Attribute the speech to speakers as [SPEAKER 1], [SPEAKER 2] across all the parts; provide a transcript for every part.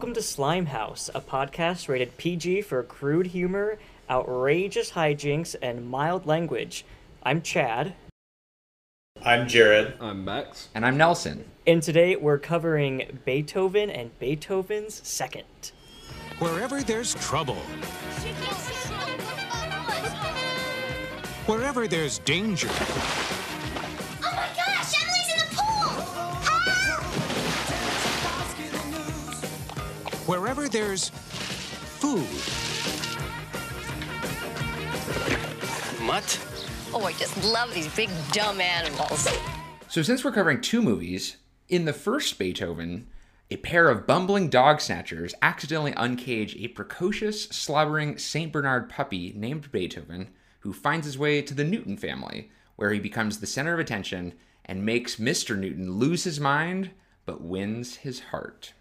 [SPEAKER 1] Welcome to Slime House, a podcast rated PG for crude humor, outrageous hijinks, and mild language. I'm Chad,
[SPEAKER 2] I'm Jared.
[SPEAKER 3] I'm Max.
[SPEAKER 4] And I'm Nelson.
[SPEAKER 1] and today we're covering Beethoven and Beethoven's Second.
[SPEAKER 5] Wherever there's trouble, wherever there's danger, wherever there's food,
[SPEAKER 6] Mutt?
[SPEAKER 7] Oh, I just love these big dumb animals.
[SPEAKER 4] So, since we're covering two movies, in the first Beethoven, a pair of bumbling dog snatchers accidentally uncage a precocious, slobbering St. Bernard puppy named Beethoven, who finds his way to the Newton family, where he becomes the center of attention and makes Mr. Newton lose his mind but wins his heart.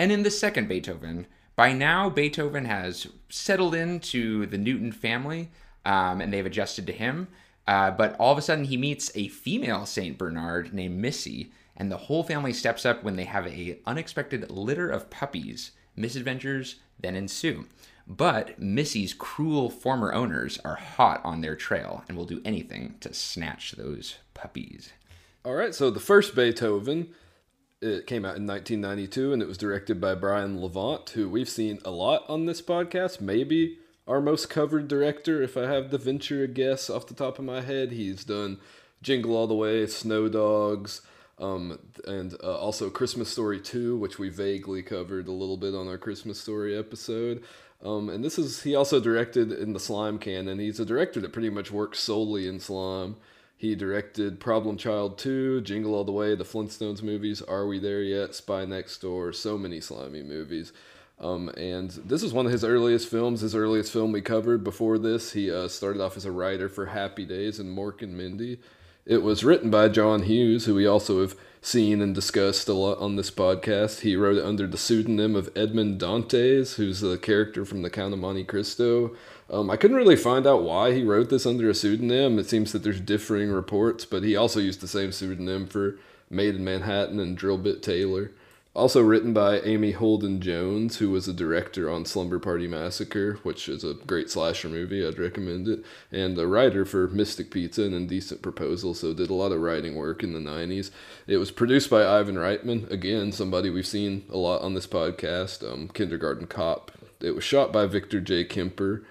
[SPEAKER 4] And in the second Beethoven, by now Beethoven has settled into the Newton family um, and they've adjusted to him. Uh, but all of a sudden, he meets a female Saint Bernard named Missy, and the whole family steps up when they have a unexpected litter of puppies. Misadventures then ensue. But Missy's cruel former owners are hot on their trail and will do anything to snatch those puppies.
[SPEAKER 3] All right, so the first Beethoven, it came out in 1992 and it was directed by Brian Levant, who we've seen a lot on this podcast. Maybe our most covered director, if I have to venture a guess off the top of my head. He's done Jingle All the Way, Snow Dogs, um, and uh, also Christmas Story 2, which we vaguely covered a little bit on our Christmas Story episode. Um, and this is, he also directed in the Slime canon. He's a director that pretty much works solely in Slime. He directed Problem Child 2, Jingle All the Way, the Flintstones movies, Are We There Yet, Spy Next Door, so many slimy movies. Um, and this is one of his earliest films, his earliest film we covered. Before this, he uh, started off as a writer for Happy Days and Mork and Mindy. It was written by John Hughes, who we also have seen and discussed a lot on this podcast. He wrote it under the pseudonym of Edmond Dantes, who's the character from The Count of Monte Cristo. Um, I couldn't really find out why he wrote this under a pseudonym. It seems that there's differing reports, but he also used the same pseudonym for Maid in Manhattan and Drillbit Taylor. Also written by Amy Holden Jones, who was a director on Slumber Party Massacre, which is a great slasher movie. I'd recommend it. And a writer for Mystic Pizza and Indecent Proposal, so did a lot of writing work in the 90s. It was produced by Ivan Reitman, again, somebody we've seen a lot on this podcast, um, Kindergarten Cop. It was shot by Victor J. Kemper,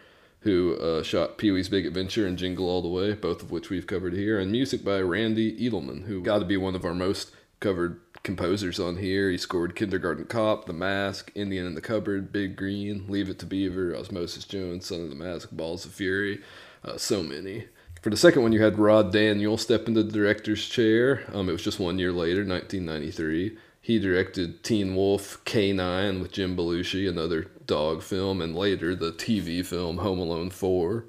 [SPEAKER 3] who uh, shot Pee Wee's Big Adventure and Jingle All the Way, both of which we've covered here, and music by Randy Edelman, who got to be one of our most covered composers on here. He scored Kindergarten Cop, The Mask, Indian in the Cupboard, Big Green, Leave It to Beaver, Osmosis Jones, Son of the Mask, Balls of Fury, uh, so many. For the second one, you had Rod Daniel step into the director's chair. Um, it was just one year later, 1993. He directed Teen Wolf K9 with Jim Belushi, another dog film, and later the TV film Home Alone 4.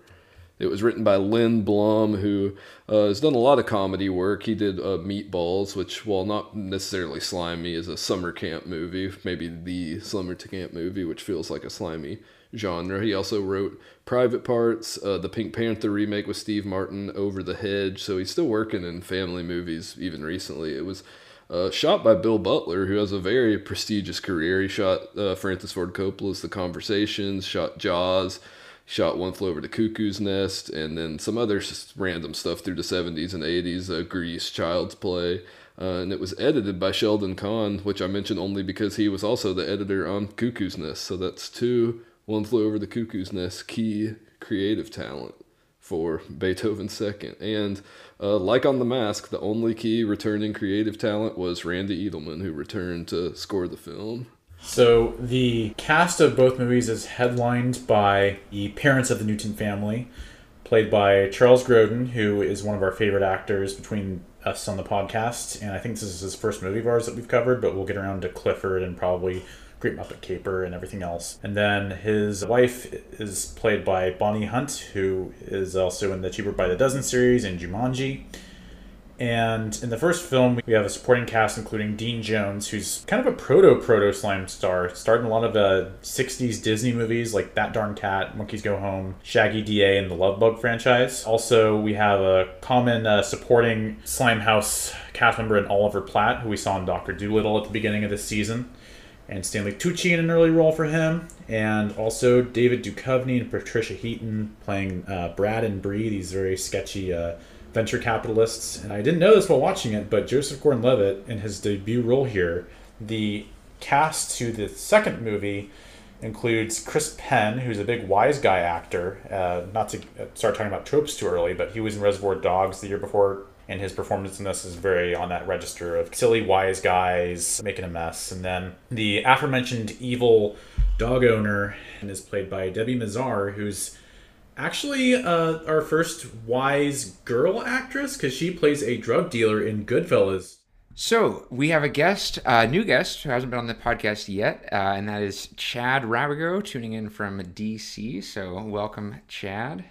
[SPEAKER 3] It was written by Len Blum, who uh, has done a lot of comedy work. He did uh, Meatballs, which, while not necessarily slimy, is a summer camp movie, maybe the summer to camp movie, which feels like a slimy genre. He also wrote Private Parts, uh, the Pink Panther remake with Steve Martin, Over the Hedge. So he's still working in family movies even recently. It was uh, shot by Bill Butler, who has a very prestigious career. He shot uh, Francis Ford Coppola's The Conversations, shot Jaws, shot One Flew Over the Cuckoo's Nest, and then some other random stuff through the 70s and 80s, uh, Grease, Child's Play. Uh, and it was edited by Sheldon Kahn, which I mention only because he was also the editor on Cuckoo's Nest. So that's two One Flew Over the Cuckoo's Nest key creative talent for Beethoven's second. And uh, like on The Mask, the only key returning creative talent was Randy Edelman, who returned to score the film.
[SPEAKER 2] So the cast of both movies is headlined by the parents of the Newton family, played by Charles Grodin, who is one of our favorite actors between us on the podcast. And I think this is his first movie of ours that we've covered, but we'll get around to Clifford and probably Great Muppet Caper and everything else. And then his wife is played by Bonnie Hunt, who is also in the Cheaper by the Dozen series and Jumanji. And in the first film, we have a supporting cast including Dean Jones, who's kind of a proto proto slime star. Starred in a lot of uh, 60s Disney movies like That Darn Cat, Monkeys Go Home, Shaggy DA, and the Love Bug franchise. Also, we have a common uh, supporting Slime House cast member in Oliver Platt, who we saw in Doctor Dolittle at the beginning of this season. And Stanley Tucci in an early role for him, and also David Duchovny and Patricia Heaton playing uh, Brad and Bree, these very sketchy uh, venture capitalists. And I didn't know this while watching it, but Joseph Gordon-Levitt in his debut role here, the cast to the second movie includes Chris Penn, who's a big wise guy actor. Uh, not to start talking about tropes too early, but he was in Reservoir Dogs the year before, and his performance in this is very on that register of silly wise guys making a mess. And then the aforementioned evil dog owner is played by Debbie Mazar, who's actually uh, our first wise girl actress because she plays a drug dealer in Goodfellas.
[SPEAKER 4] So we have a guest, a new guest who hasn't been on the podcast yet, uh, and that is Chad Rabigo, tuning in from DC. So welcome, Chad.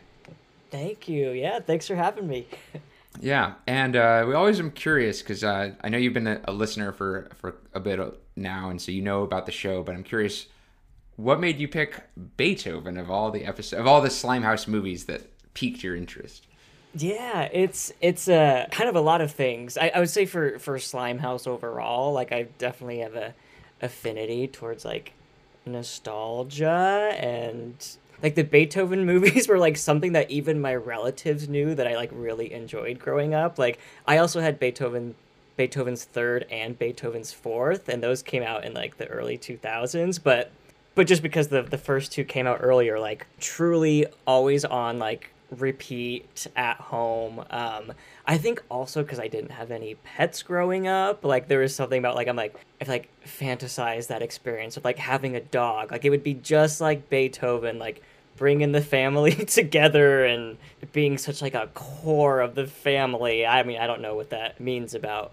[SPEAKER 1] Thank you. Yeah, thanks for having me.
[SPEAKER 4] Yeah, and uh, we always am curious because uh, I know you've been a, listener for for a bit now, and so you know about the show. But I'm curious, what made you pick Beethoven of all the episodes of all the Slimehouse movies that piqued your interest?
[SPEAKER 1] Yeah, it's it's a uh, kind of a lot of things. I, I would say for for Slimehouse overall, like I definitely have a affinity towards like nostalgia and like the Beethoven movies were like something that even my relatives knew that I like really enjoyed growing up. Like I also had Beethoven Beethoven's third and Beethoven's fourth, and those came out in like the early two thousands, but but just because the the first two came out earlier, like truly always on like repeat at home. Um, I think also because I didn't have any pets growing up, like there was something about like I'm like I like fantasize that experience of like having a dog. Like it would be just like Beethoven, like bringing the family together and being such like a core of the family. I mean, I don't know what that means about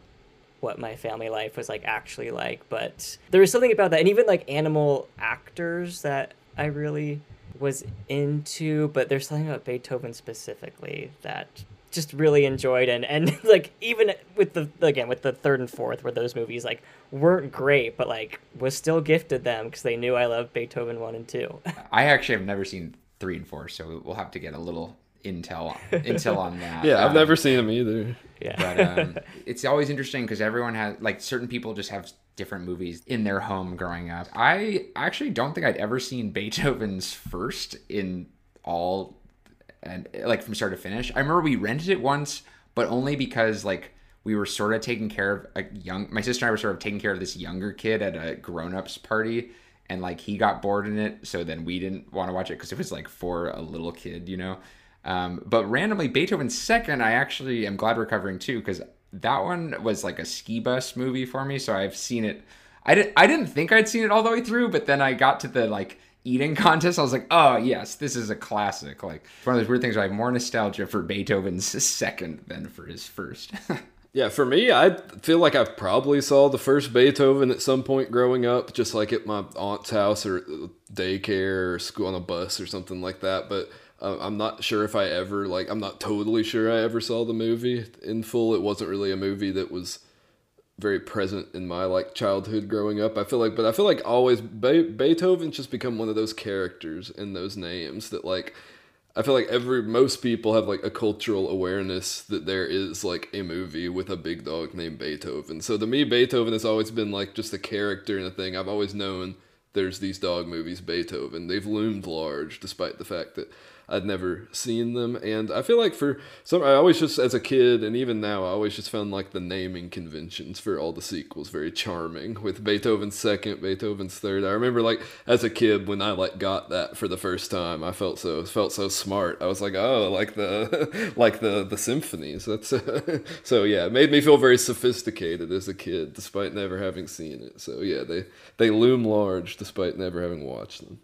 [SPEAKER 1] what my family life was like actually like, but there was something about that, and even like animal actors that I really was into, but there's something about Beethoven specifically that just really enjoyed and and like even with the again with the third and fourth where those movies like weren't great but like was still gifted them because they knew I loved Beethoven 1 and 2.
[SPEAKER 4] I actually have never seen 3 and 4 so we'll have to get a little intel intel on that.
[SPEAKER 3] yeah, I've um, never seen them either.
[SPEAKER 1] Yeah.
[SPEAKER 4] But um, it's always interesting because everyone has like certain people just have different movies in their home growing up. I actually don't think I'd ever seen Beethoven's first in all and like from start to finish. I remember we rented it once, but only because like we were sort of taking care of a young my sister and I were sort of taking care of this younger kid at a grown-ups party and like he got bored in it, so then we didn't want to watch it because it was like for a little kid, you know. Um, but randomly, Beethoven's second, I actually am glad we're covering too because that one was like a ski bus movie for me. So I've seen it. I didn't. I didn't think I'd seen it all the way through, but then I got to the like eating contest. I was like, oh yes, this is a classic. Like one of those weird things. Where I have more nostalgia for Beethoven's second than for his first.
[SPEAKER 3] yeah, for me, I feel like I probably saw the first Beethoven at some point growing up, just like at my aunt's house or daycare or school on a bus or something like that. But I'm not sure if I ever like I'm not totally sure I ever saw the movie in full. It wasn't really a movie that was very present in my like childhood growing up. I feel like, but I feel like always Be- Beethoven's just become one of those characters in those names that like I feel like every most people have like a cultural awareness that there is like a movie with a big dog named Beethoven. So to me, Beethoven has always been like just a character and a thing. I've always known there's these dog movies, Beethoven. They've loomed large, despite the fact that I'd never seen them, and I feel like for some, I always just as a kid, and even now, I always just found like the naming conventions for all the sequels very charming. With Beethoven's second, Beethoven's third, I remember like as a kid when I like got that for the first time, I felt so felt so smart. I was like, oh, like the like the the symphonies. That's so yeah, it made me feel very sophisticated as a kid, despite never having seen it. So yeah, they they loom large despite never having watched them.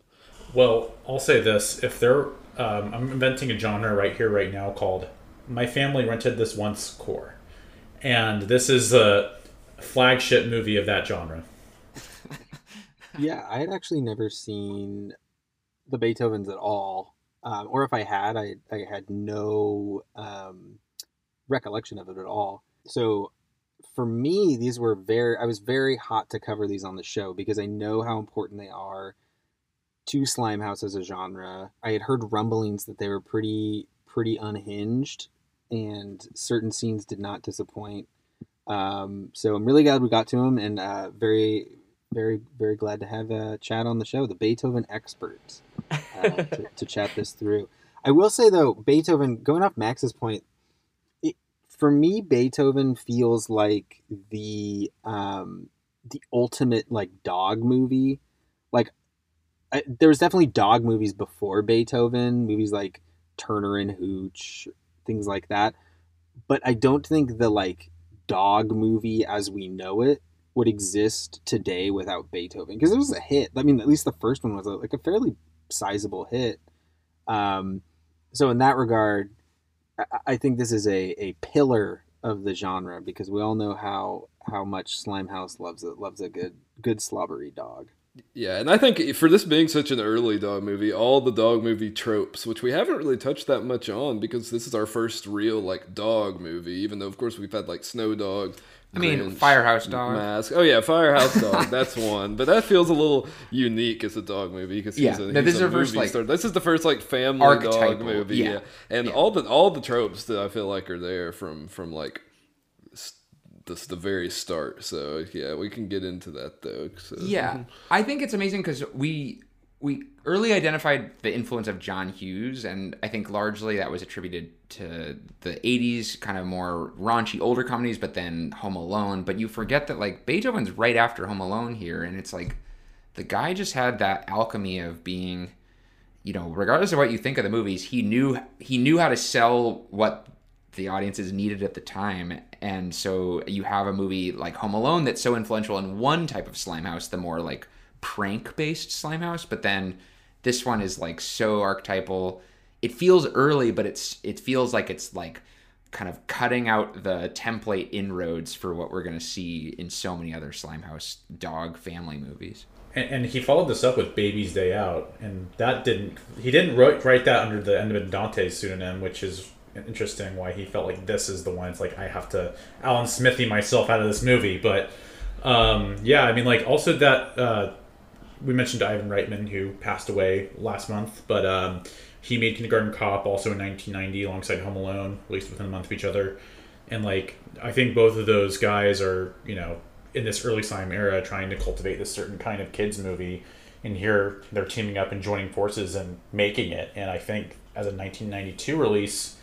[SPEAKER 2] Well, I'll say this: if there um, I'm inventing a genre right here, right now called "My Family Rented This Once" core, and this is a flagship movie of that genre.
[SPEAKER 6] yeah, I had actually never seen the Beethovens at all, um, or if I had, I I had no um, recollection of it at all. So for me, these were very. I was very hot to cover these on the show because I know how important they are to Slimehouse as a genre. I had heard rumblings that they were pretty pretty unhinged, and certain scenes did not disappoint. Um, so I'm really glad we got to them, and uh, very very very glad to have uh, Chad on the show, the Beethoven experts, uh, to, to chat this through. I will say though, Beethoven, going off Max's point, it, for me, Beethoven feels like the um, the ultimate like dog movie. I, there was definitely dog movies before Beethoven, movies like Turner and Hooch, things like that. But I don't think the like dog movie as we know it would exist today without Beethoven because it was a hit. I mean, at least the first one was a, like a fairly sizable hit. Um, so in that regard, I, I think this is a, a pillar of the genre because we all know how how much Slimehouse loves it loves a good good slobbery dog.
[SPEAKER 3] Yeah, and I think for this being such an early dog movie, all the dog movie tropes, which we haven't really touched that much on because this is our first real like dog movie, even though of course we've had like Snow Dog.
[SPEAKER 4] I mean,
[SPEAKER 3] Grinch,
[SPEAKER 4] Firehouse Dog.
[SPEAKER 3] Mask. Oh yeah, Firehouse Dog. That's one, but that feels a little unique as a dog movie because
[SPEAKER 4] Yeah,
[SPEAKER 3] he's a,
[SPEAKER 4] no, this is first, like.
[SPEAKER 3] This is the first like family dog movie.
[SPEAKER 4] yeah.
[SPEAKER 3] Yeah, and
[SPEAKER 4] Yeah.
[SPEAKER 3] all the all the tropes that I feel like are there from from like the the very start. So yeah, we can get into that though. So.
[SPEAKER 4] Uh, yeah, mm-hmm. I think it's amazing because we we early identified the influence of John Hughes, and I think largely that was attributed to the '80s kind of more raunchy older comedies, but then Home Alone. But you forget that like Beethoven's right after Home Alone here, and it's like the guy just had that alchemy of being, you know, regardless of what you think of the movies, he knew he knew how to sell what the audiences needed at the time. And so you have a movie like Home Alone that's so influential in one type of Slimehouse, the more like prank based Slimehouse, but then this one is like so archetypal. It feels early, but it's it feels like it's like kind of cutting out the template inroads for what we're going to see in so many other Slimehouse dog family movies.
[SPEAKER 2] And, and he followed this up with Baby's Day Out, and that didn't. He didn't write, write that under the Edmond Dantes pseudonym, which is interesting. Why he felt like this is the one. It's like I have to Alan Smithee myself out of this movie, but um, yeah, I mean, like also that uh, we mentioned Ivan Reitman who passed away last month, but um, he made Kindergarten Cop also in 1990 alongside Home Alone, released within a month of each other. And like I think both of those guys are you know in this early slime era trying to cultivate this certain kind of kids movie, and here they're teaming up and joining forces and making it. And I think as a 1992 release,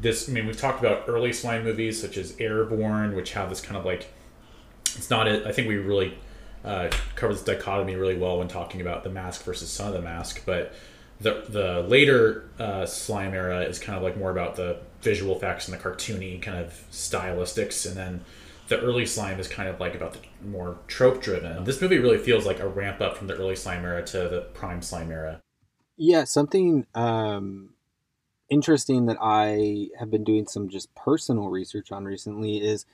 [SPEAKER 2] this I mean we've talked about early slime movies such as Airborne, which have this kind of like it's not a, I think we really uh, cover this dichotomy really well when talking about the mask versus Son of the Mask, but the the later uh, slime era is kind of like more about the visual effects and the cartoony kind of stylistics, and then the early slime is kind of like about the more trope driven. This movie really feels like a ramp up from the early slime era to the prime slime era.
[SPEAKER 6] Yeah, something um, interesting that I have been doing some just personal research on recently is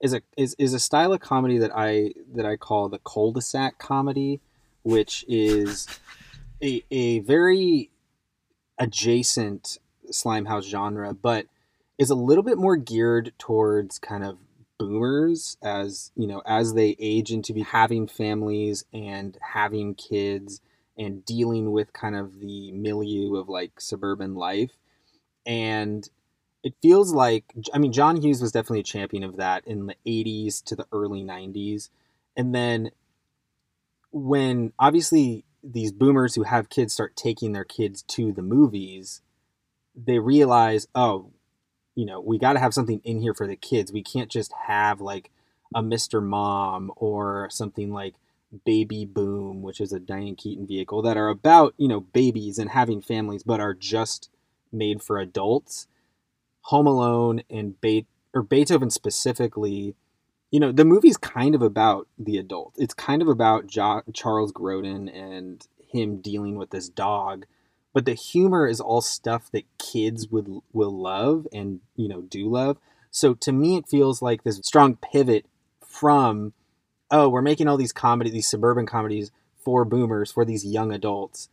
[SPEAKER 6] is a is, is a style of comedy that I that I call the cul-de-sac comedy, which is a, a very adjacent Slimehouse genre, but is a little bit more geared towards kind of boomers as you know as they age into be having families and having kids and dealing with kind of the milieu of like suburban life and it feels like i mean john hughes was definitely a champion of that in the 80s to the early 90s and then when obviously these boomers who have kids start taking their kids to the movies they realize oh you know we got to have something in here for the kids. We can't just have like a mr mom or something like baby boom which is a diane keaton vehicle that are about you know babies and having families but are just made for adults. Home alone and Be- or beethoven specifically you know the movie's kind of about the adult. It's kind of about jo- charles grodin and him dealing with this dog but the humor is all stuff that kids would will love and you know do love. So to me it feels like this strong pivot from oh we're making all these comedy these suburban comedies for boomers for these young adults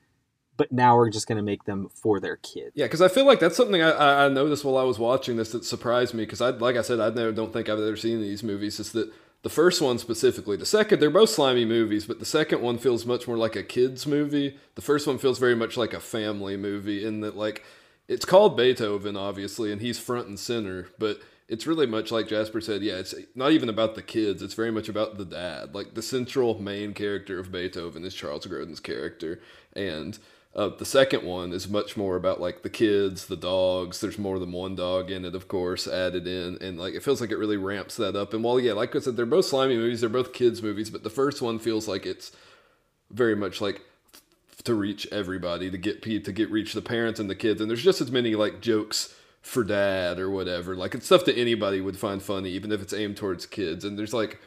[SPEAKER 6] but now we're just going to make them for their kids
[SPEAKER 3] Yeah, because I feel like that's something I, I noticed while I was watching this that surprised me. Because I, like I said, I never don't think I've ever seen these movies. Is that the first one specifically? The second, they're both slimy movies, but the second one feels much more like a kids movie. The first one feels very much like a family movie in that like it's called Beethoven, obviously, and he's front and center, but it's really much like Jasper said. Yeah, it's not even about the kids. It's very much about the dad. Like the central main character of Beethoven is Charles Grodin's character, and uh, the second one is much more about like the kids, the dogs. There's more than one dog in it, of course, added in, and like it feels like it really ramps that up. And while yeah, like I said, they're both slimy movies. They're both kids movies, but the first one feels like it's very much like to reach everybody to get to get reach the parents and the kids and there's just as many like jokes for dad or whatever like it's stuff that anybody would find funny even if it's aimed towards kids and there's like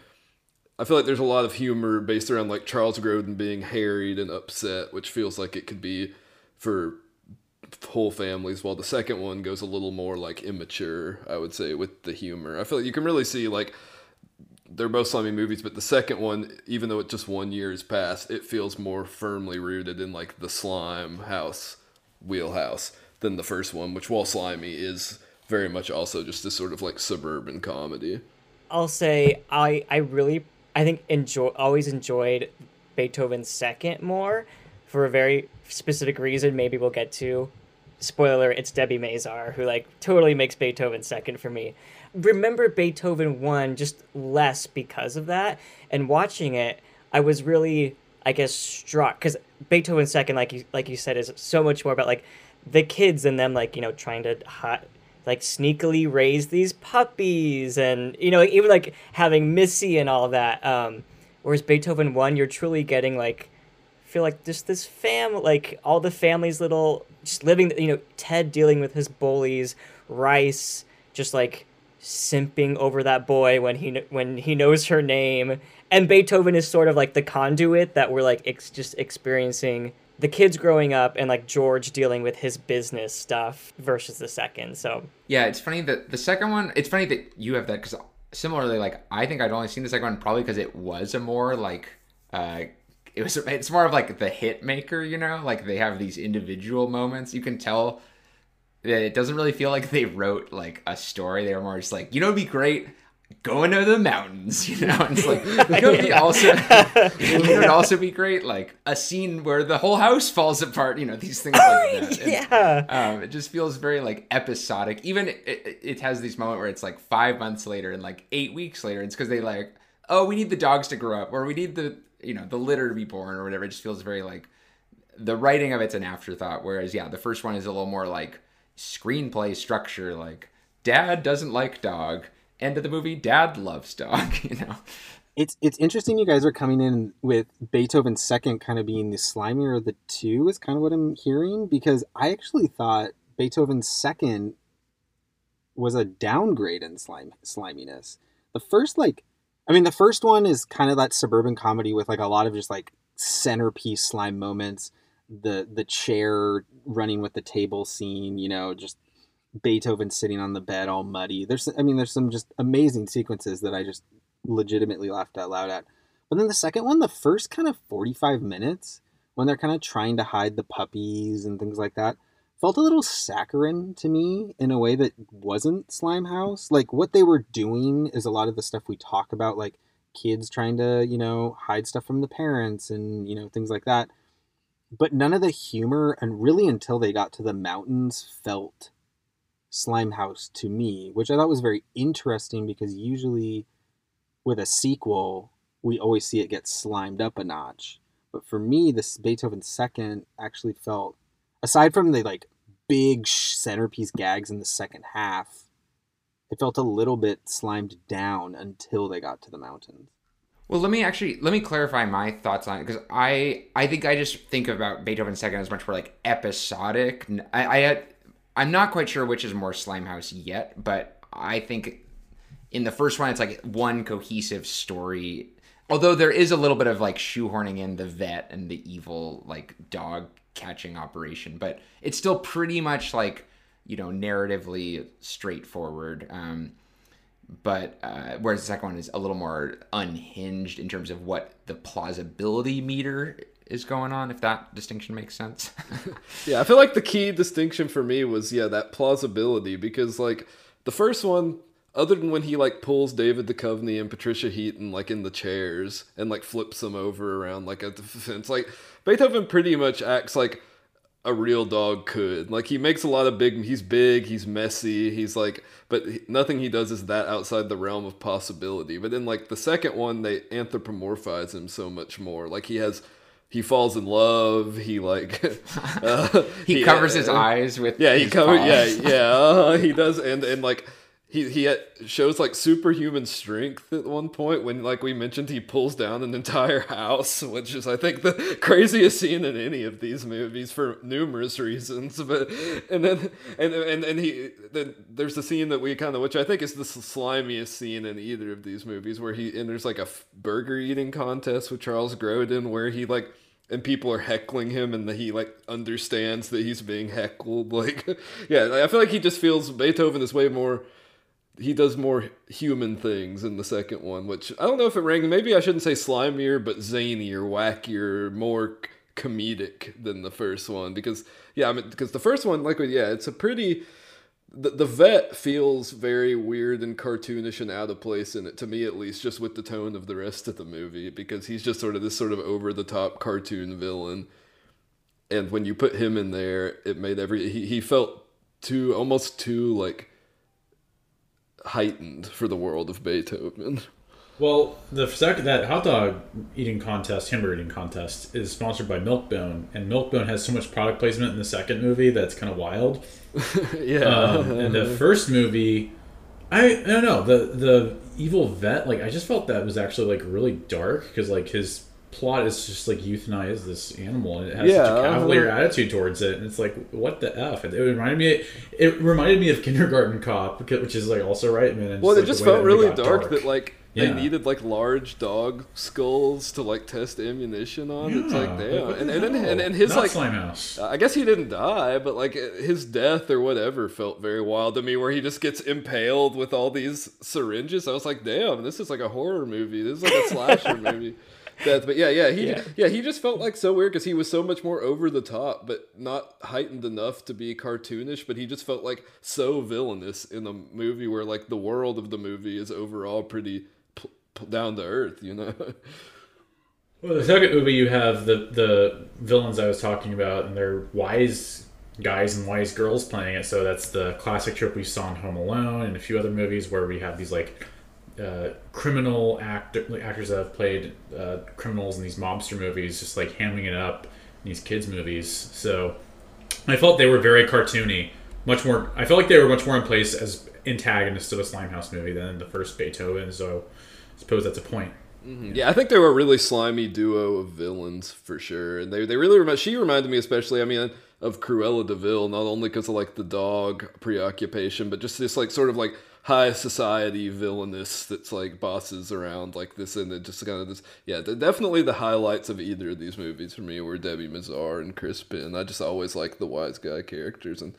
[SPEAKER 3] I feel like there's a lot of humor based around like Charles Grodin being harried and upset which feels like it could be for whole families while the second one goes a little more like immature I would say with the humor I feel like you can really see like they're both slimy movies, but the second one, even though it just one year has passed, it feels more firmly rooted in like the slime house wheelhouse than the first one, which while slimy is very much also just this sort of like suburban comedy.
[SPEAKER 1] I'll say I I really I think enjoy always enjoyed Beethoven's second more for a very specific reason. Maybe we'll get to. Spoiler: It's Debbie Mazar who like totally makes Beethoven second for me remember Beethoven 1 just less because of that. And watching it, I was really, I guess, struck because Beethoven second, like you like you said, is so much more about like the kids and them like you know trying to hot like sneakily raise these puppies and you know even like having Missy and all that. Um, whereas Beethoven one, you're truly getting like feel like just this fam like all the family's little just living you know Ted dealing with his bullies, Ryce just like simping over that boy when he when he knows her name and beethoven is sort of like the conduit that we're like ex- just experiencing the kids growing up and like george dealing with his business stuff versus the second so.
[SPEAKER 4] Yeah it's funny that the second one it's funny that you have that because similarly like i think i'd only seen the second one probably because it was a more like uh it was it's more of like the hit maker you know? Like they have these individual moments. You can tell that it doesn't really feel like they wrote like a story. They were more just like, you know, it'd be great going to the mountains, you know. And it's like it would be also it would also be great like a scene where the whole house falls apart. You know, these things like that. And,
[SPEAKER 1] yeah.
[SPEAKER 4] Um, it just feels very like episodic. Even it, it, has these moment where it's like five months later and like eight weeks later. It's because they like, oh, we need the dogs to grow up, or we need the you know the litter to be born, or whatever. It just feels very like the writing of it's an afterthought. Whereas yeah, the first one is a little more like screenplay structure like dad doesn't like dog end of the movie dad loves dog you know?
[SPEAKER 6] It's it's interesting you guys are coming in with beethoven's second kind of being the slimier of the two is kind of what i'm hearing because i actually thought beethoven's second was a downgrade in slime sliminess. The first like i mean the first one is kind of that suburban comedy with like a lot of just like centerpiece slime moments. The the chair running with the table scene, you know, just Beethoven sitting on the bed all muddy. There's I mean there's some just amazing sequences that I just legitimately laughed out loud at. But then the second one, the first kind of 45 minutes when they're kind of trying to hide the puppies and things like that, felt a little saccharine to me in a way that wasn't Slimehouse. Like what they were doing is a lot of the stuff we talk about like kids trying to, you know, hide stuff from the parents and, you know, things like that but none of the humor and really until they got to the mountains felt Slimehouse to me, which I thought was very interesting because usually with a sequel, we always see it get slimed up a notch. But for me, this Beethoven second actually felt, aside from the like big centerpiece gags in the second half, it felt a little bit slimed down until they got to the mountains.
[SPEAKER 4] Well, let me actually let me clarify my thoughts on it because I I think I just think about Beethoven's Second as much more like episodic. I, I I'm not quite sure which is more Slimehouse yet, but I think in the first one it's like one cohesive story. Although there is a little bit of like shoehorning in the vet and the evil like dog catching operation, but it's still pretty much like you know narratively straightforward. Um, but uh, whereas the second one is a little more unhinged in terms of what the plausibility meter is going on if that distinction makes sense
[SPEAKER 3] yeah i feel like the key distinction for me was yeah that plausibility because like the first one other than when he like pulls david Duchovny and patricia heaton like in the chairs and like flips them over around like a defense like beethoven pretty much acts like a real dog could. Like he makes a lot of big. He's big. He's messy. He's like, but nothing he does is that outside the realm of possibility. But then like the second one, they anthropomorphize him so much more. Like he has. He falls in love. He like uh,
[SPEAKER 4] He covers his
[SPEAKER 3] uh,
[SPEAKER 4] eyes with
[SPEAKER 3] yeah. He covers yeah yeah uh, he does and and like he he shows like superhuman strength at one point when like we mentioned he pulls down an entire house which is i think the craziest scene in any of these movies for numerous reasons but and then and and, and he then there's the scene that we kind of which i think is the slimiest scene in either of these movies where he and there's like a burger eating contest with charles grodin where he like and people are heckling him and he like understands that he's being heckled like yeah i feel like he just feels beethoven is way more he does more human things in the second one which i don't know if it rang maybe i shouldn't say slimier but zanier wackier more comedic than the first one because yeah i mean because the first one like yeah it's a pretty the, the vet feels very weird and cartoonish and out of place in it to me at least just with the tone of the rest of the movie because he's just sort of this sort of over the top cartoon villain. And when you put him in there it made every he, he felt too almost too like heightened for the world of beethoven
[SPEAKER 2] Well, the second that hot dog eating contest, hamburger eating contest, is sponsored by Milk-Bone, and Milk-Bone has so much product placement in the second movie that's kind of wild.
[SPEAKER 3] yeah
[SPEAKER 2] Um, and the first movie, I, I don't know the the evil vet. Like I just felt that was actually like really dark because like his plot is just like euthanize this animal and it has such a cavalier
[SPEAKER 3] uh-huh.
[SPEAKER 2] attitude towards it and it's like what the f it, it reminded me it reminded me of kindergarten cop which is like also right and then
[SPEAKER 3] well
[SPEAKER 2] like,
[SPEAKER 3] it just
[SPEAKER 2] way
[SPEAKER 3] felt really
[SPEAKER 2] got
[SPEAKER 3] dark, that like
[SPEAKER 2] Yeah.
[SPEAKER 3] they needed like large dog skulls to like test ammunition on it's
[SPEAKER 2] Yeah,
[SPEAKER 3] like
[SPEAKER 2] like,
[SPEAKER 3] damn and, and, and, and, and his
[SPEAKER 2] Not
[SPEAKER 3] like
[SPEAKER 2] Slimehouse.
[SPEAKER 3] I guess he didn't die, but like his death or whatever felt very wild to me. Where he just gets impaled with all these syringes. I was like, damn, this is like a horror movie. This is like a slasher movie. Death, but yeah, yeah, he
[SPEAKER 1] Yeah.
[SPEAKER 3] yeah. he just felt like so weird because he was so much more over the top, but not heightened enough to be cartoonish. But he just felt like so villainous in a movie where like the world of the movie is overall pretty p- p- down to earth, you know.
[SPEAKER 2] Well, the second movie, you have the the villains I was talking about, and they're wise guys and wise girls playing it. So that's the classic trope we saw in Home Alone and a few other movies where we have these like uh, criminal actor like, actors that have played uh, criminals in these mobster movies, just like hamming it up in these kids movies. So I felt they were very cartoony, much more. I felt like they were much more in place as antagonists of a Slimehouse movie than the first Beethoven. So I suppose that's a point.
[SPEAKER 3] Yeah, I think they were a really slimy duo of villains for sure, and they they really remind. She reminded me especially, I mean, of Cruella de Vil, not only because of like the dog preoccupation, but just this like sort of like high society villainous that's like bosses around like this, and it just kind of this. Yeah, definitely the highlights of either of these movies for me were Debbie Mazar and Chris Penn. I just always like the wise guy characters and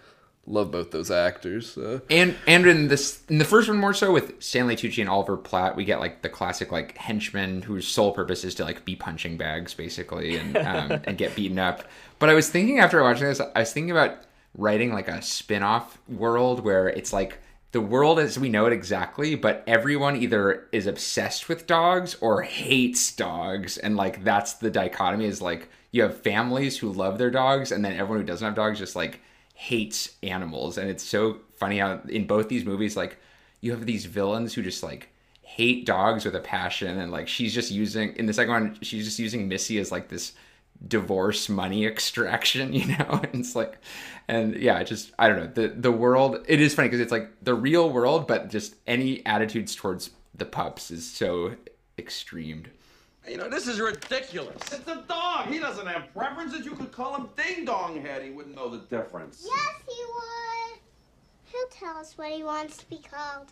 [SPEAKER 3] love both those actors. So.
[SPEAKER 4] And and in this in the first one more so with Stanley Tucci and Oliver Platt, we get like the classic like henchman whose sole purpose is to like be punching bags basically and um, and get beaten up. But I was thinking after watching this, I was thinking about writing like a spin-off world where it's like the world as we know it exactly, but everyone either is obsessed with dogs or hates dogs, and like that's the dichotomy. Is like you have families who love their dogs, and then everyone who doesn't have dogs just like hates animals and it's so funny how in both these movies like you have these villains who just like hate dogs with a passion and like she's just using in the second one she's just using missy as like this divorce money extraction you know and it's like and yeah it just i don't know the the world it is funny because it's like the real world but just any attitudes towards the pups is so extremed
[SPEAKER 8] You know, this is ridiculous. It's a dog. He doesn't have preferences. You could call him Ding Dong Head. He wouldn't know the difference.
[SPEAKER 9] Yes, he would. He'll tell us what he wants to be called.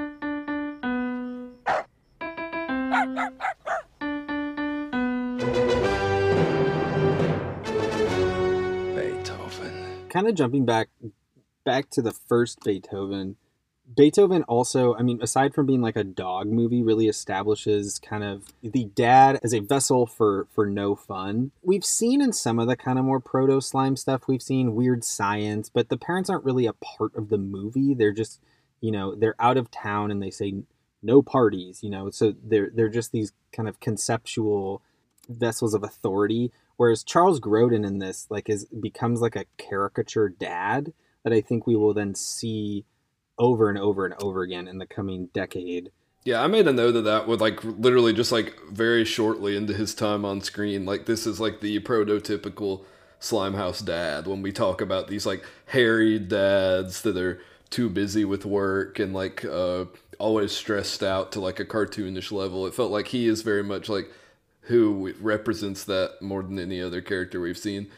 [SPEAKER 6] kind of jumping back back to the first Beethoven. Beethoven also, I mean, aside from being like a dog movie, really establishes kind of the dad as a vessel for for no fun. We've seen in some of the kind of more proto slime stuff, we've seen weird science, but the parents aren't really a part of the movie. They're just, you know, they're out of town and they say no parties, you know. So they're they're just these kind of conceptual vessels of authority. Whereas Charles Grodin in this like is becomes like a caricature dad that I think we will then see over and over and over again in the coming decade.
[SPEAKER 3] Yeah, I made a note of that with like literally just like very shortly into his time on screen. Like this is like the prototypical Slimehouse dad when we talk about these like hairy dads that are too busy with work and like uh always stressed out to like a cartoonish level. It felt like he is very much like who represents that more than any other character we've seen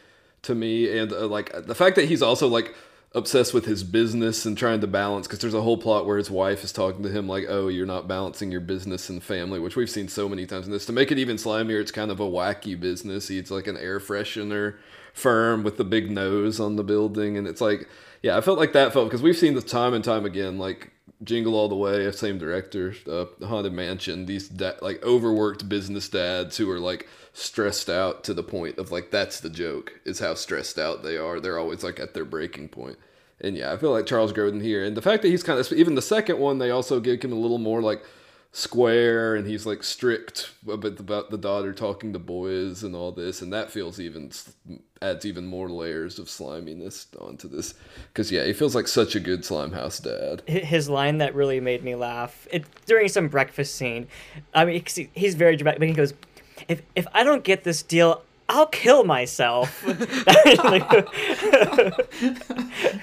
[SPEAKER 3] to me. And uh, like the fact that he's also like obsessed with his business and trying to balance because there's a whole plot where his wife is talking to him like oh you're not balancing your business and family which we've seen so many times in this. To make it even slimier it's kind of a wacky business. He's like an air freshener firm with the big nose on the building. And it's like yeah i felt like that felt because we've seen this time and time again like jingle all the way same director uh, haunted mansion these da- like overworked business dads who are like stressed out to the point of like that's the joke is how stressed out they are. They're always like at their breaking point. And yeah i feel like charles grodin here and the fact that he's kind of even the second one they also give him a little more like square and he's like strict about, about the daughter talking to boys and all this and that feels even adds even more layers of sliminess onto this. Because yeah he feels like such a good slimehouse dad.
[SPEAKER 1] His line that really made me laugh it during some breakfast scene i mean he's very dramatic but he goes if if i don't get this deal I'll kill myself.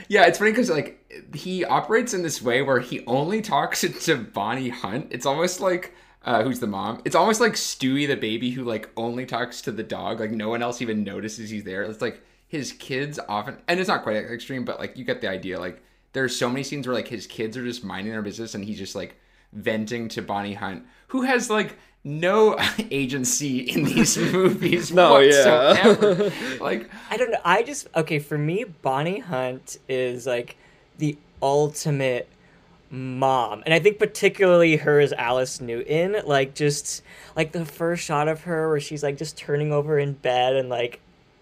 [SPEAKER 4] yeah, it's funny because like he operates in this way where he only talks to Bonnie Hunt. It's almost like uh, who's the mom? It's almost like Stewie the baby who like only talks to the dog. Like no one else even notices he's there. It's like his kids often, and it's not quite extreme, but like you get the idea. Like there's so many scenes where like his kids are just minding their business and he's just like venting to Bonnie Hunt, who has like no agency in these movies no, whatsoever. Yeah. like
[SPEAKER 1] I don't know. I just okay for me. Bonnie Hunt is like the ultimate mom, and I think particularly her as Alice Newton. Like just like the first shot of her where she's like just turning over in bed and like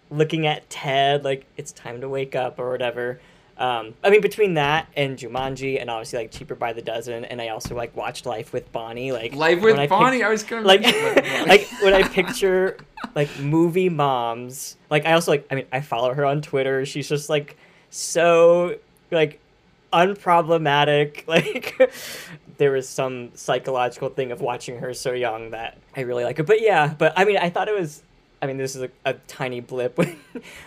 [SPEAKER 1] looking at Ted, like it's time to wake up or whatever. Um, I mean, between that and Jumanji, and obviously like Cheaper by the Dozen, and I also like watched Life with Bonnie. Like
[SPEAKER 4] Life with I Bonnie, pic- I was
[SPEAKER 1] gonna like like when I picture like movie moms. Like I also like I mean I follow her on Twitter. She's just like so like unproblematic. Like there was some psychological thing of watching her so young that I really like it. But yeah, but I mean I thought it was I mean, this is a, a tiny blip when,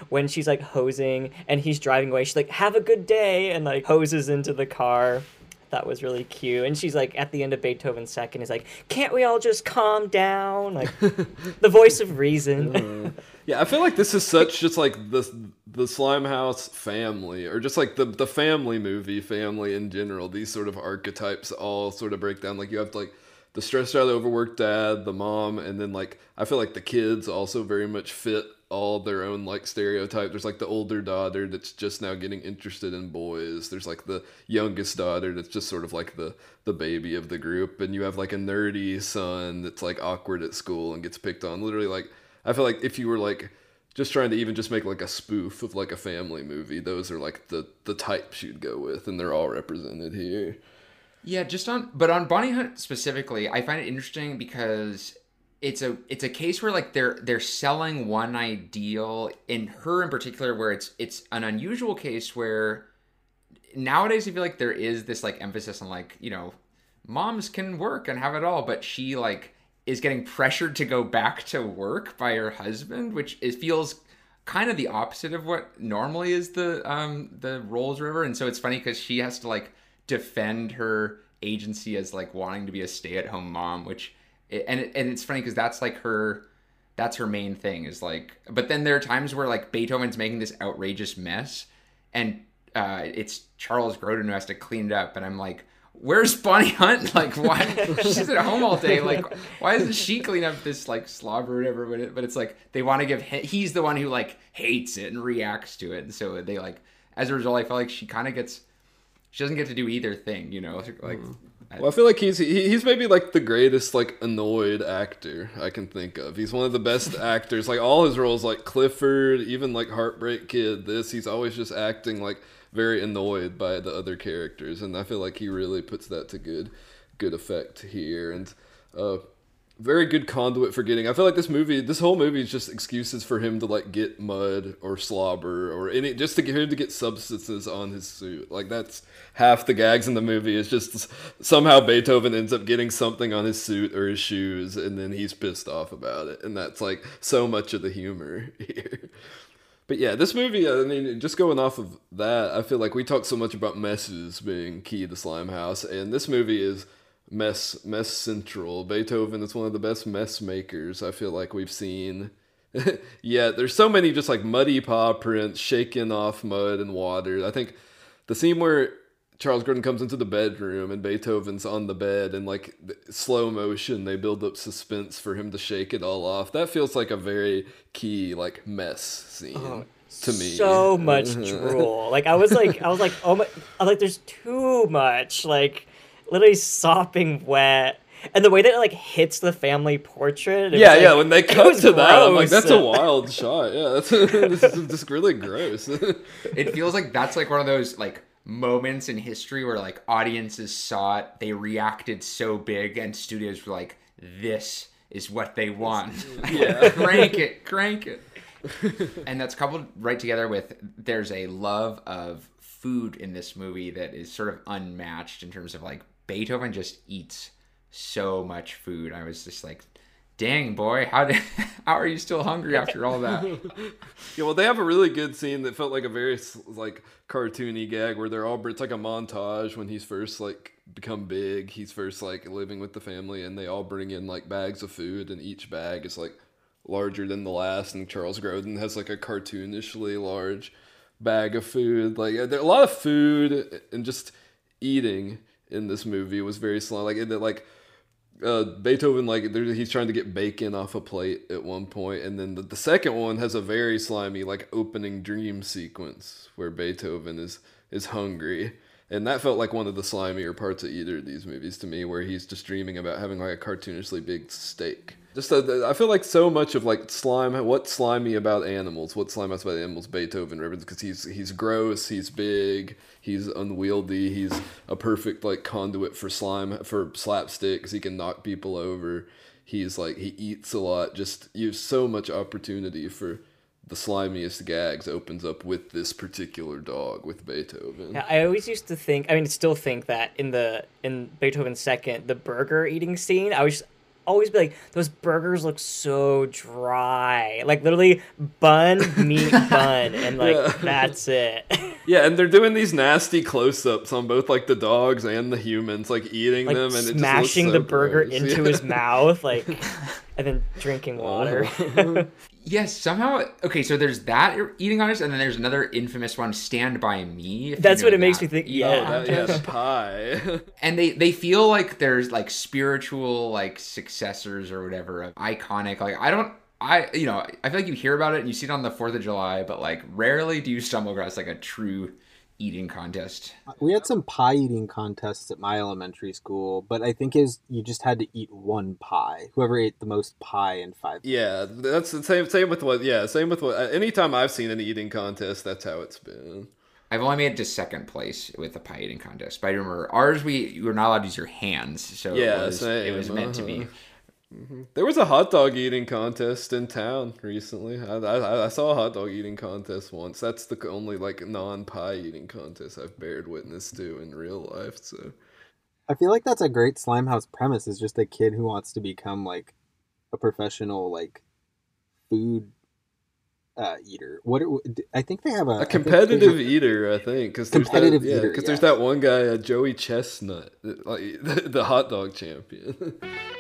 [SPEAKER 1] when she's like hosing and he's driving away. She's like, "Have a good day," and like hoses into the car. That was really cute. And she's like, at the end of Beethoven's second, is like, "Can't we all just calm down?" Like, the voice of reason.
[SPEAKER 3] uh, yeah, I feel like this is such just like the the Slimehouse family, or just like the the family movie family in general. These sort of archetypes all sort of break down. Like you have to like the stressed out, overworked dad, the mom, and then like I feel like the kids also very much fit all their own like stereotype. There's like the older daughter that's just now getting interested in boys. There's like the youngest daughter that's just sort of like the the baby of the group, and you have like a nerdy son that's like awkward at school and gets picked on. Literally, like I feel like if you were like just trying to even just make like a spoof of like a family movie, those are like the the types you'd go with, and they're all represented here.
[SPEAKER 4] Yeah, just on but on Bonnie Hunt specifically, I find it interesting because it's a it's a case where like they're they're selling one ideal in her in particular where it's it's an unusual case where nowadays I feel like there is this like emphasis on like, you know, moms can work and have it all, but she like is getting pressured to go back to work by her husband, which it feels kind of the opposite of what normally is the um the roles river and so it's funny because she has to like defend her agency as like wanting to be a stay-at-home mom which and and it's funny because that's like her that's her main thing is like but then there are times where like beethoven's making this outrageous mess and uh it's charles grodin who has to clean it up and i'm like where's bonnie hunt? Like why she's at home all day like why doesn't she clean up this like slobber or whatever? But, it, but it's like they want to give he's the one who like hates it and reacts to it and so they like as a result i feel like she kind of gets she doesn't get to do either thing, you know. Like, mm.
[SPEAKER 3] well, I feel like he's he's maybe like the greatest like annoyed actor I can think of. He's one of the best actors. Like all his roles, like Clifford, even like Heartbreak Kid. This he's always just acting like very annoyed by the other characters, and I feel like he really puts that to good good effect here. And uh, very good conduit for getting. I feel like this movie, this whole movie is just excuses for him to like get mud or slobber or any, just to get him to get substances on his suit. Like that's half the gags in the movie. Is just somehow Beethoven ends up getting something on his suit or his shoes, and then he's pissed off about it, and that's like so much of the humor here. But yeah, this movie, I mean, just going off of that, I feel like we talk so much about messes being key to Slime House, and this movie is mess mess central. Beethoven is one of the best mess makers I feel like we've seen. yeah, there's so many just like muddy paw prints shaking off mud and water. I think the scene where Charles Grodin comes into the bedroom and Beethoven's on the bed and like slow motion they build up suspense for him to shake it all off. That feels like a very key like mess scene.
[SPEAKER 1] Oh,
[SPEAKER 3] to me,
[SPEAKER 1] so much drool. Like I was like, I was like, oh my! I was like, there's too much. Like, literally sopping wet, and the way that it like hits the family portrait.
[SPEAKER 3] Yeah,
[SPEAKER 1] was,
[SPEAKER 3] yeah.
[SPEAKER 1] like-
[SPEAKER 3] When they
[SPEAKER 1] it
[SPEAKER 3] cut
[SPEAKER 1] was
[SPEAKER 3] to that, I'm like, that's a wild shot. Yeah, that's this is just really gross.
[SPEAKER 4] It feels like that's like one of those like moments in history where like audiences saw it, they reacted so big, and studios were like, "This is what they want.
[SPEAKER 3] Yeah.
[SPEAKER 4] crank it, crank it." and that's coupled right together with there's a love of food in this movie that is sort of unmatched in terms of like Beethoven just eats so much food. I was just like, "Dang boy, how did how are you still hungry after all that?"
[SPEAKER 3] Yeah, well, they have a really good scene that felt like a very like cartoony gag where they're all. It's like a montage when he's first like become big. He's first like living with the family, and they all bring in like bags of food, and each bag is like larger than the last. And Charles Grodin has like a cartoonishly large bag of food. Like uh, there a lot of food and just eating in this movie was very slow. Like like uh, Beethoven like he's trying to get bacon off a plate at one point, and then the, the second one has a very slimy like opening dream sequence where Beethoven is is hungry, and that felt like one of the slimier parts of either of these movies to me, where he's just dreaming about having like a cartoonishly big steak. Just uh, I feel like so much of like slime. What's slimy about animals? What's slimy about animals? Beethoven reference because he's he's gross, he's big, he's unwieldy, he's a perfect like conduit for slime for slapstick 'cause he can knock people over. He's like he eats a lot. Just you have so much opportunity for the slimiest gags opens up with this particular dog with Beethoven.
[SPEAKER 1] Yeah, I always used to think. I mean, still think that in the in Beethoven's second, the burger eating scene, I was always be like, those burgers look so dry. Like literally bun, meat, bun, and like
[SPEAKER 3] Yeah.
[SPEAKER 1] that's it.
[SPEAKER 3] Yeah, and they're doing these nasty close-ups on both like the dogs and the humans, like eating
[SPEAKER 1] like
[SPEAKER 3] them and it just looks
[SPEAKER 1] smashing
[SPEAKER 3] so
[SPEAKER 1] the burger
[SPEAKER 3] gross.
[SPEAKER 1] into
[SPEAKER 3] Yeah.
[SPEAKER 1] his mouth, like, and then drinking oh. water.
[SPEAKER 4] Yes, somehow. Okay, so there's that eating artist, and then there's another infamous one, Stand by Me. if you
[SPEAKER 1] That's
[SPEAKER 4] know
[SPEAKER 1] what it makes me think.
[SPEAKER 3] Oh,
[SPEAKER 1] Yeah,
[SPEAKER 3] that, yeah, pie.
[SPEAKER 4] And they they feel like there's like spiritual like successors or whatever, of iconic. Like I don't. I you know I feel like you hear about it and you see it on the Fourth of July, but like rarely do you stumble across like a true eating contest.
[SPEAKER 6] We had some pie eating contests at my elementary school, but I think is you just had to eat one pie. Whoever ate the most pie in five.
[SPEAKER 3] yeah, that's the same. Same with what. Yeah, same with what. Uh, anytime I've seen an eating contest, that's how it's been.
[SPEAKER 4] I've only made it to second place with the pie eating contest, but I remember ours. We you were not allowed to use your hands, so
[SPEAKER 3] Yeah,
[SPEAKER 4] it was, it was
[SPEAKER 3] same,
[SPEAKER 4] meant to be.
[SPEAKER 3] Uh-huh. Uh-huh. There was a hot dog eating contest in town recently. I, I, I saw a hot dog eating contest once. That's the only like non pie eating contest I've bared witness to in real life. So
[SPEAKER 6] I feel like that's a great Slimehouse premise. Is just a kid who wants to become like a professional like food uh, eater. What I think they have a, there's
[SPEAKER 3] competitive
[SPEAKER 6] a-
[SPEAKER 3] eater, I think, because
[SPEAKER 6] Competitive
[SPEAKER 3] there's that, yeah,
[SPEAKER 6] eater,
[SPEAKER 3] 'cause there's that one guy, uh, Joey Chestnut, like the, the hot dog champion.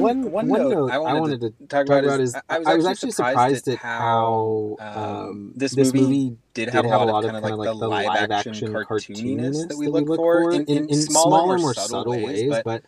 [SPEAKER 10] one,
[SPEAKER 6] one,
[SPEAKER 10] one, note,
[SPEAKER 6] note
[SPEAKER 10] I wanted,
[SPEAKER 6] to
[SPEAKER 10] to
[SPEAKER 6] talk
[SPEAKER 10] talk
[SPEAKER 6] about
[SPEAKER 10] is
[SPEAKER 6] is
[SPEAKER 10] I was,
[SPEAKER 6] I was
[SPEAKER 10] actually surprised,
[SPEAKER 6] surprised
[SPEAKER 10] at
[SPEAKER 6] how
[SPEAKER 10] um,
[SPEAKER 6] um,
[SPEAKER 10] this,
[SPEAKER 6] this
[SPEAKER 10] movie,
[SPEAKER 6] movie
[SPEAKER 10] did
[SPEAKER 6] did
[SPEAKER 10] have a lot of kind of like, the
[SPEAKER 6] the
[SPEAKER 10] live action cartooniness that we look for in, in, smaller, more subtle ways. But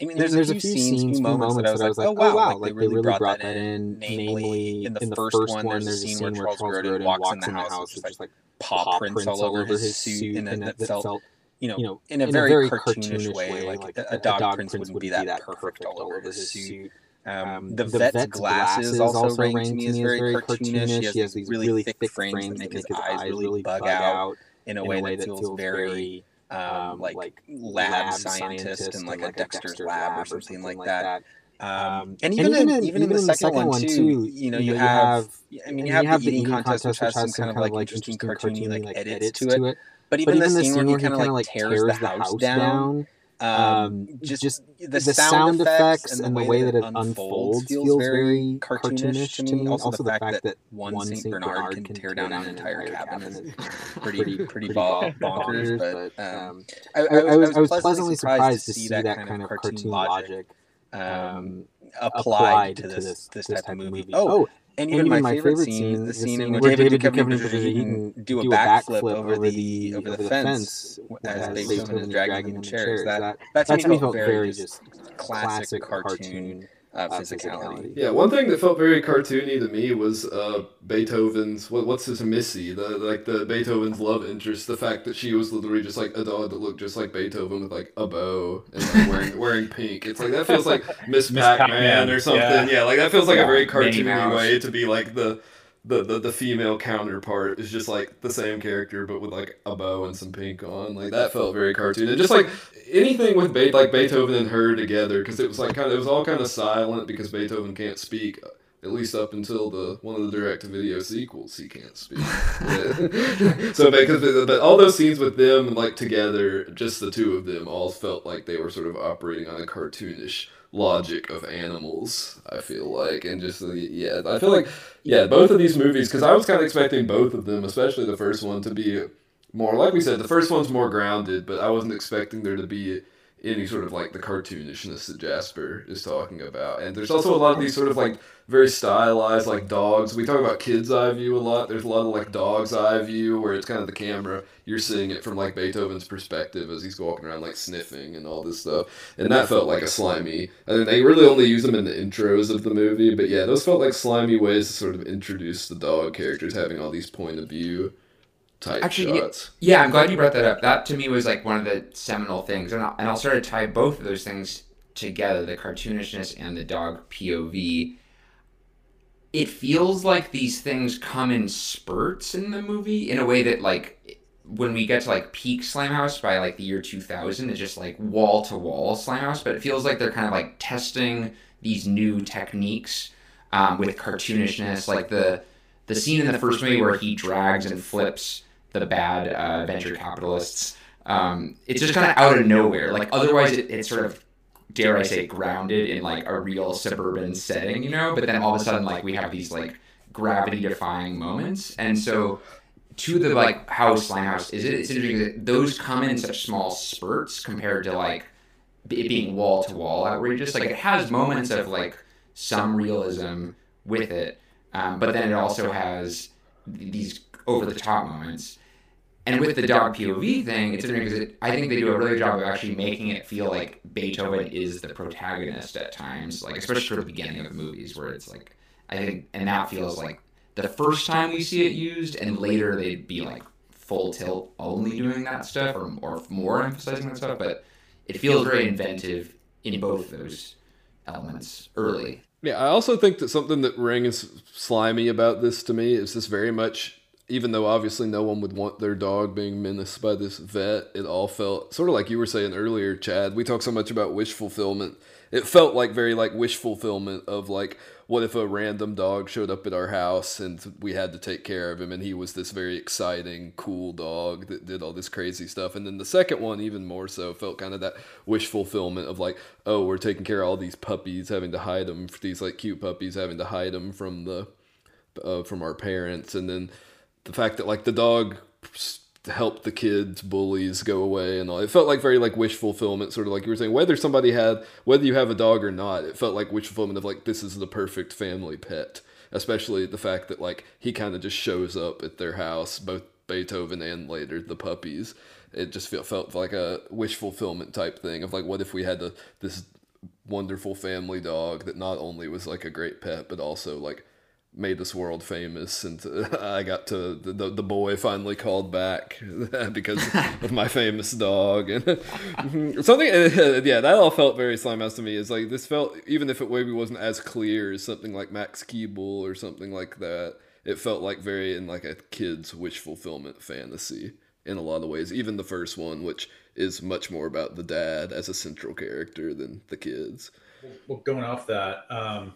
[SPEAKER 10] I mean, there's,
[SPEAKER 6] there's
[SPEAKER 10] a few scenes, few moments that I was like, oh wow, like they really brought that in. Namely, in the first one, there's a scene where Charles Grodin walks in the house, with just like paw prints all over his suit, and that felt you know, you know in a very cartoonish way, like a dog prints wouldn't be that perfect all over his suit. Um, the, the vet's, vet's glasses, glasses also to me as very cartoonish. He has these really thick frames that make his eyes really bug out in a way that feels very um, like, like lab scientist and like a Dexter's lab or something like that. Um, and even, and even, in, even in the second, one too, you know, you, have, I mean, you have, the eating contest, which has some kind of like interesting cartoony like edits to it. But even, but even the scene where he kind of like tears the house down, um, just, just the, the sound, effects and the way that it unfolds feels very cartoonish to me. Also, the fact that one Saint Bernard can tear down an entire cabin is pretty pretty bonkers. But um, I was I was pleasantly surprised to see that kind of cartoon logic um, applied to this this type of movie. Oh, and even, and even my, my, favorite, scene, is the scene in which David Duchovny can do a backflip over the over the fence as Beethoven is dragging the chair. That that to me felt very just classic cartoon uh, physicality.
[SPEAKER 3] Yeah, one thing that felt very cartoony to me was uh, Beethoven's what, what's his Missy, the like the Beethoven's love interest. The fact that she was literally just like a dog that looked just like Beethoven with like a bow and like wearing wearing pink. It's like that feels like Miss Pac-Man or something. Yeah. yeah. like that feels like yeah, a very cartoony way to be like the the, the the female counterpart is just like the same character but with like a bow and some pink on. Like that felt very cartoon. And just like anything with Be- like beethoven and her together because it was like kind of it was all kind of silent because beethoven can't speak at least up until the one of the direct video sequels he can't speak. So because but all those scenes with them like together just the two of them all felt like they were sort of operating on a cartoonish logic of animals. I feel like, and just yeah, I feel like yeah, both of these movies because I was kind of expecting both of them, especially the first one, to be more like we said. The first one's more grounded, but I wasn't expecting there to be any sort of like the cartoonishness that Jasper is talking about. And there's also a lot of these sort of like very stylized like dogs. We talk about kids' eye view a lot. There's a lot of like dog's eye view where it's kind of the camera. You're seeing it from like Beethoven's perspective as he's walking around like sniffing and all this stuff. And that felt like a slimy. I mean, they really only use them in the intros of the movie, but yeah, those felt like slimy ways to sort of introduce the dog characters having all these point of view type Actually, shots.
[SPEAKER 4] Yeah, I'm glad you brought that up. That to me was like one of the seminal things, and I'll, and I'll sort of tie both of those things together: the cartoonishness and the dog POV. It feels like these things come in spurts in the movie in a way that like when we get to like peak Slimehouse by like the year 2000, it's just like wall to wall Slimehouse, but it feels like they're kind of like testing these new techniques um, with cartoonishness, like the the scene in the first movie where he drags and flips the bad uh, venture capitalists. Um, it's just kind of out of nowhere. Like otherwise, it, it's sort of dare I say grounded in like a real suburban setting, you know. But then all of a sudden, like we have these like gravity defying moments, and so to the like how Slimehouse is it? It's interesting that those come in such small spurts compared to like it being wall to wall outrageous. Like it has moments of like some realism with it, um, but then it also has these over the top moments. And with the dog POV thing, it's interesting because it, I think they do a really good job of actually making it feel like Beethoven is the protagonist at times, like especially for the beginning of the movies where it's like I think, and that feels like the first time we see it used, and later they'd be like full tilt only doing that stuff or or more emphasizing that stuff, but it feels very inventive in both those elements early.
[SPEAKER 3] Yeah, I also think that something that rings slimy about this to me is this very much even though obviously no one would want their dog being menaced by this vet, it all felt sort of like you were saying earlier, Chad. We talk so much about wish fulfillment. It felt like very like wish fulfillment of like what if a random dog showed up at our house and we had to take care of him and he was this very exciting, cool dog that did all this crazy stuff. And then the second one, even more so, felt kind of that wish fulfillment of like, oh, we're taking care of all these puppies, having to hide them, these like cute puppies, having to hide them from the uh, from our parents, and then the fact that like the dog helped the kids bullies go away and all it felt like very like wish fulfillment sort of like you were saying whether somebody had whether you have a dog or not it felt like wish fulfillment of like this is the perfect family pet especially the fact that like he kind of just shows up at their house both beethoven and later the puppies. It just felt, felt like a wish fulfillment type thing of like what if we had a, this wonderful family dog that not only was like a great pet but also like made this world famous and I got to the, the boy finally called back because of my famous dog and something yeah that all felt very Slimehouse to me. Is like this felt even if it maybe wasn't as clear as something like Max Keeble or something like that it felt like very in like a kid's wish fulfillment fantasy in a lot of ways. Even the first one which is much more about the dad as a central character than the kids.
[SPEAKER 2] Well going off that um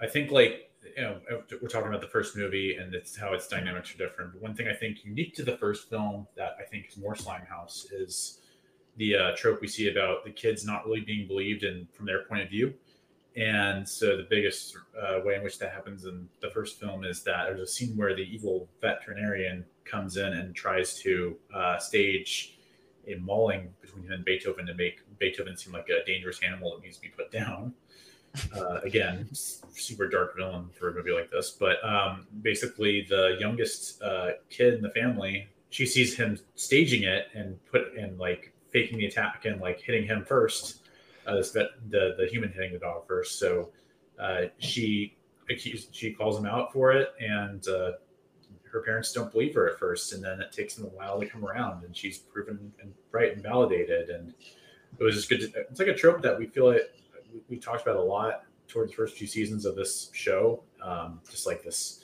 [SPEAKER 2] I think like you know, we're talking about the first movie and it's how its dynamics are different. But one thing I think unique to the first film that I think is more Slimehouse is the uh, trope we see about the kids not really being believed and from their point of view. And so the biggest uh, way in which that happens in the first film is that there's a scene where the evil veterinarian comes in and tries to uh, stage a mauling between him and Beethoven to make Beethoven seem like a dangerous animal that needs to be put down. Uh, again, super dark villain for a movie like this. But um, basically, the youngest uh, kid in the family, she sees him staging it and put in like faking the attack and like hitting him first. Uh, this the the human hitting the dog first. So uh, she accused, she calls him out for it, and uh, her parents don't believe her at first, and then it takes them a while to come around, and she's proven and right and validated, and it was just good. To, it's like a trope that we feel it we talked about a lot towards the first few seasons of this show. Um, just like this,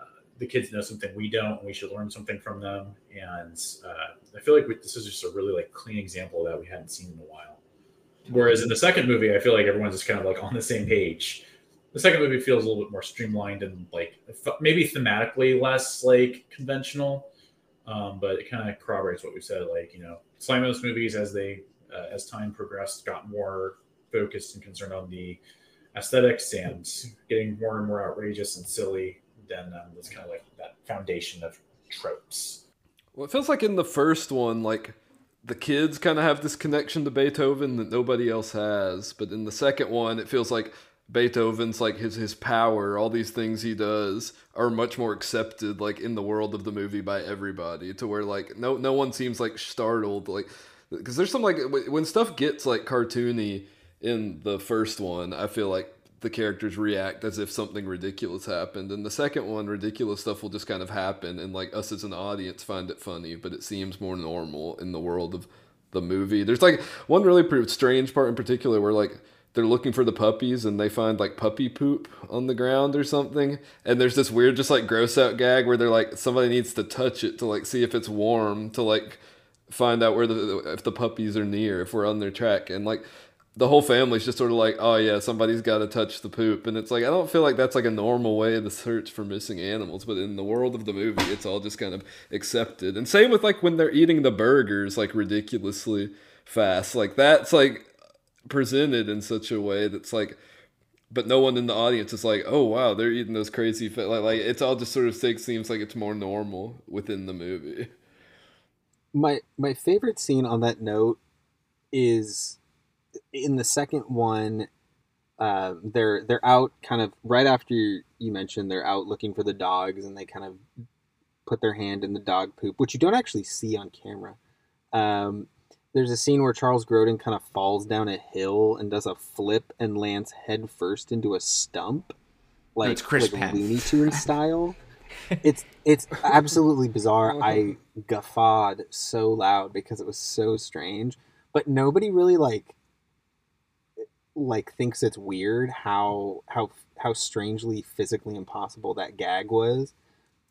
[SPEAKER 2] uh, the kids know something we don't, we should learn something from them. And uh, I feel like we, this is just a really like clean example that we hadn't seen in a while. Whereas in the second movie, I feel like everyone's just kind of like on the same page. The second movie feels a little bit more streamlined and like maybe thematically less like conventional, um, but it kind of corroborates what we said. Like you know, Slimehouse movies as they uh, as time progressed got more focused and concerned on the aesthetics and getting more and more outrageous and silly than um, this kind of like that foundation of tropes.
[SPEAKER 3] Well, it feels like in the first one, like the kids kind of have this connection to Beethoven that nobody else has, but in the second one, it feels like Beethoven's like his his power, all these things he does are much more accepted like in the world of the movie by everybody to where like no no one seems like startled like because there's some like when stuff gets like cartoony in the first one, I feel like the characters react as if something ridiculous happened. And the second one, ridiculous stuff will just kind of happen, and like us as an audience find it funny, but it seems more normal in the world of the movie. There's like one really strange part in particular where like they're looking for the puppies and they find like puppy poop on the ground or something. And there's this weird, just like gross out gag where they're like somebody needs to touch it to like see if it's warm to like find out where the if the puppies are near if we're on their track and like the whole family's just sort of like, oh yeah, somebody's got to touch the poop, and it's like I don't feel like that's like a normal way to search for missing animals, but in the world of the movie, it's all just kind of accepted. And same with like when they're eating the burgers like ridiculously fast, like that's like presented in such a way that's like, but no one in the audience is like, oh wow, they're eating those crazy fa-. like like it's all just sort of seems like it's more normal within the movie.
[SPEAKER 6] My my favorite scene on that note is in the second one, uh, they're they're out kind of right after you, you mentioned they're out looking for the dogs, and they kind of put their hand in the dog poop, which you don't actually see on camera. Um, there's a scene where Charles Grodin kind of falls down a hill and does a flip and lands head first into a stump, like,
[SPEAKER 4] it's Chris
[SPEAKER 6] like Looney Tunes style. it's it's absolutely bizarre. I guffawed so loud because it was so strange, but nobody really like like thinks it's weird how how how strangely physically impossible that gag was.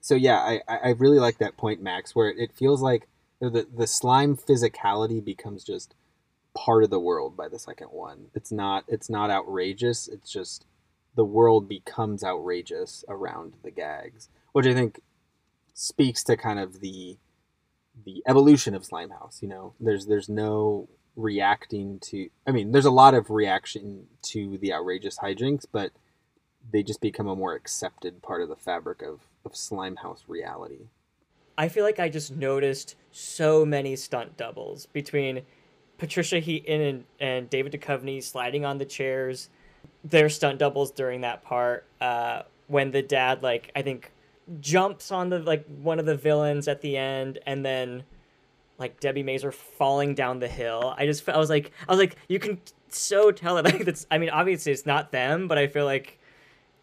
[SPEAKER 6] So yeah, I I really like that point, Max, where it feels like the the slime physicality becomes just part of the world by the second one. It's not it's not outrageous. It's just the world becomes outrageous around the gags, which I think speaks to kind of the the evolution of Slimehouse. You know, there's there's no reacting to i mean there's a lot of reaction to the outrageous hijinks but they just become a more accepted part of the fabric of, of slimehouse reality
[SPEAKER 1] I feel like I just noticed so many stunt doubles between Patricia Heaton and, and David Duchovny sliding on the chairs. Their stunt doubles during that part. Uh, when the dad, like, I think jumps on the like one of the villains at the end and then like Debbie Mazar falling down the hill. I just I was like I was like you can so tell that like that's I mean obviously it's not them, but I feel like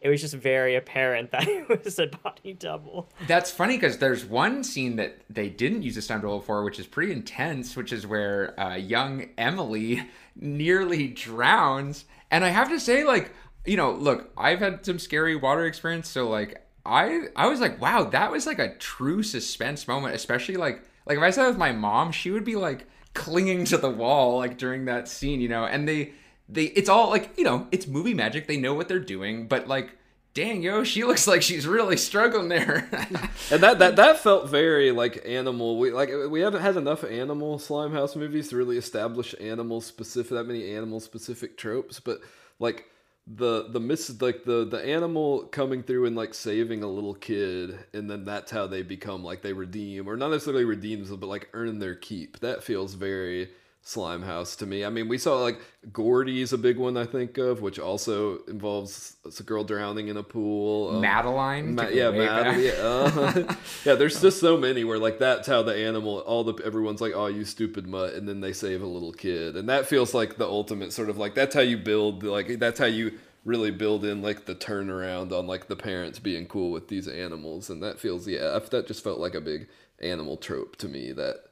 [SPEAKER 1] it was just very apparent that it was a body double.
[SPEAKER 4] That's funny because there's one scene that they didn't use a stunt double for, which is pretty intense, which is where uh, young Emily nearly drowns. And I have to say, like, you know, look, I've had some scary water experience, so like, I I was like, wow, that was like a true suspense moment, especially like like if I said with my mom, she would be like clinging to the wall like during that scene, you know, and they they it's all like you know it's movie magic. They know what they're doing. But like dang yo she looks like she's really struggling there.
[SPEAKER 3] And that that that felt very like animal. We like we haven't had enough animal slime house movies to really establish animal specific that many animal specific tropes. But like the the miss like the the animal coming through and like saving a little kid and then that's how they become like they redeem or not necessarily redeem them, but like earn their keep. That feels very slime house to me. I mean, we saw like Gordy's a big one I think of, which also involves a girl drowning in a pool.
[SPEAKER 4] Um, Madeline,
[SPEAKER 3] Ma- yeah, Madeline, yeah, uh, yeah. There's just so many where like that's how the animal, all the everyone's like, oh, you stupid mutt, and then they save a little kid, and that feels like the ultimate sort of like that's how you build like that's how you really build in like the turnaround on like the parents being cool with these animals, and that feels yeah, that just felt like a big animal trope to me that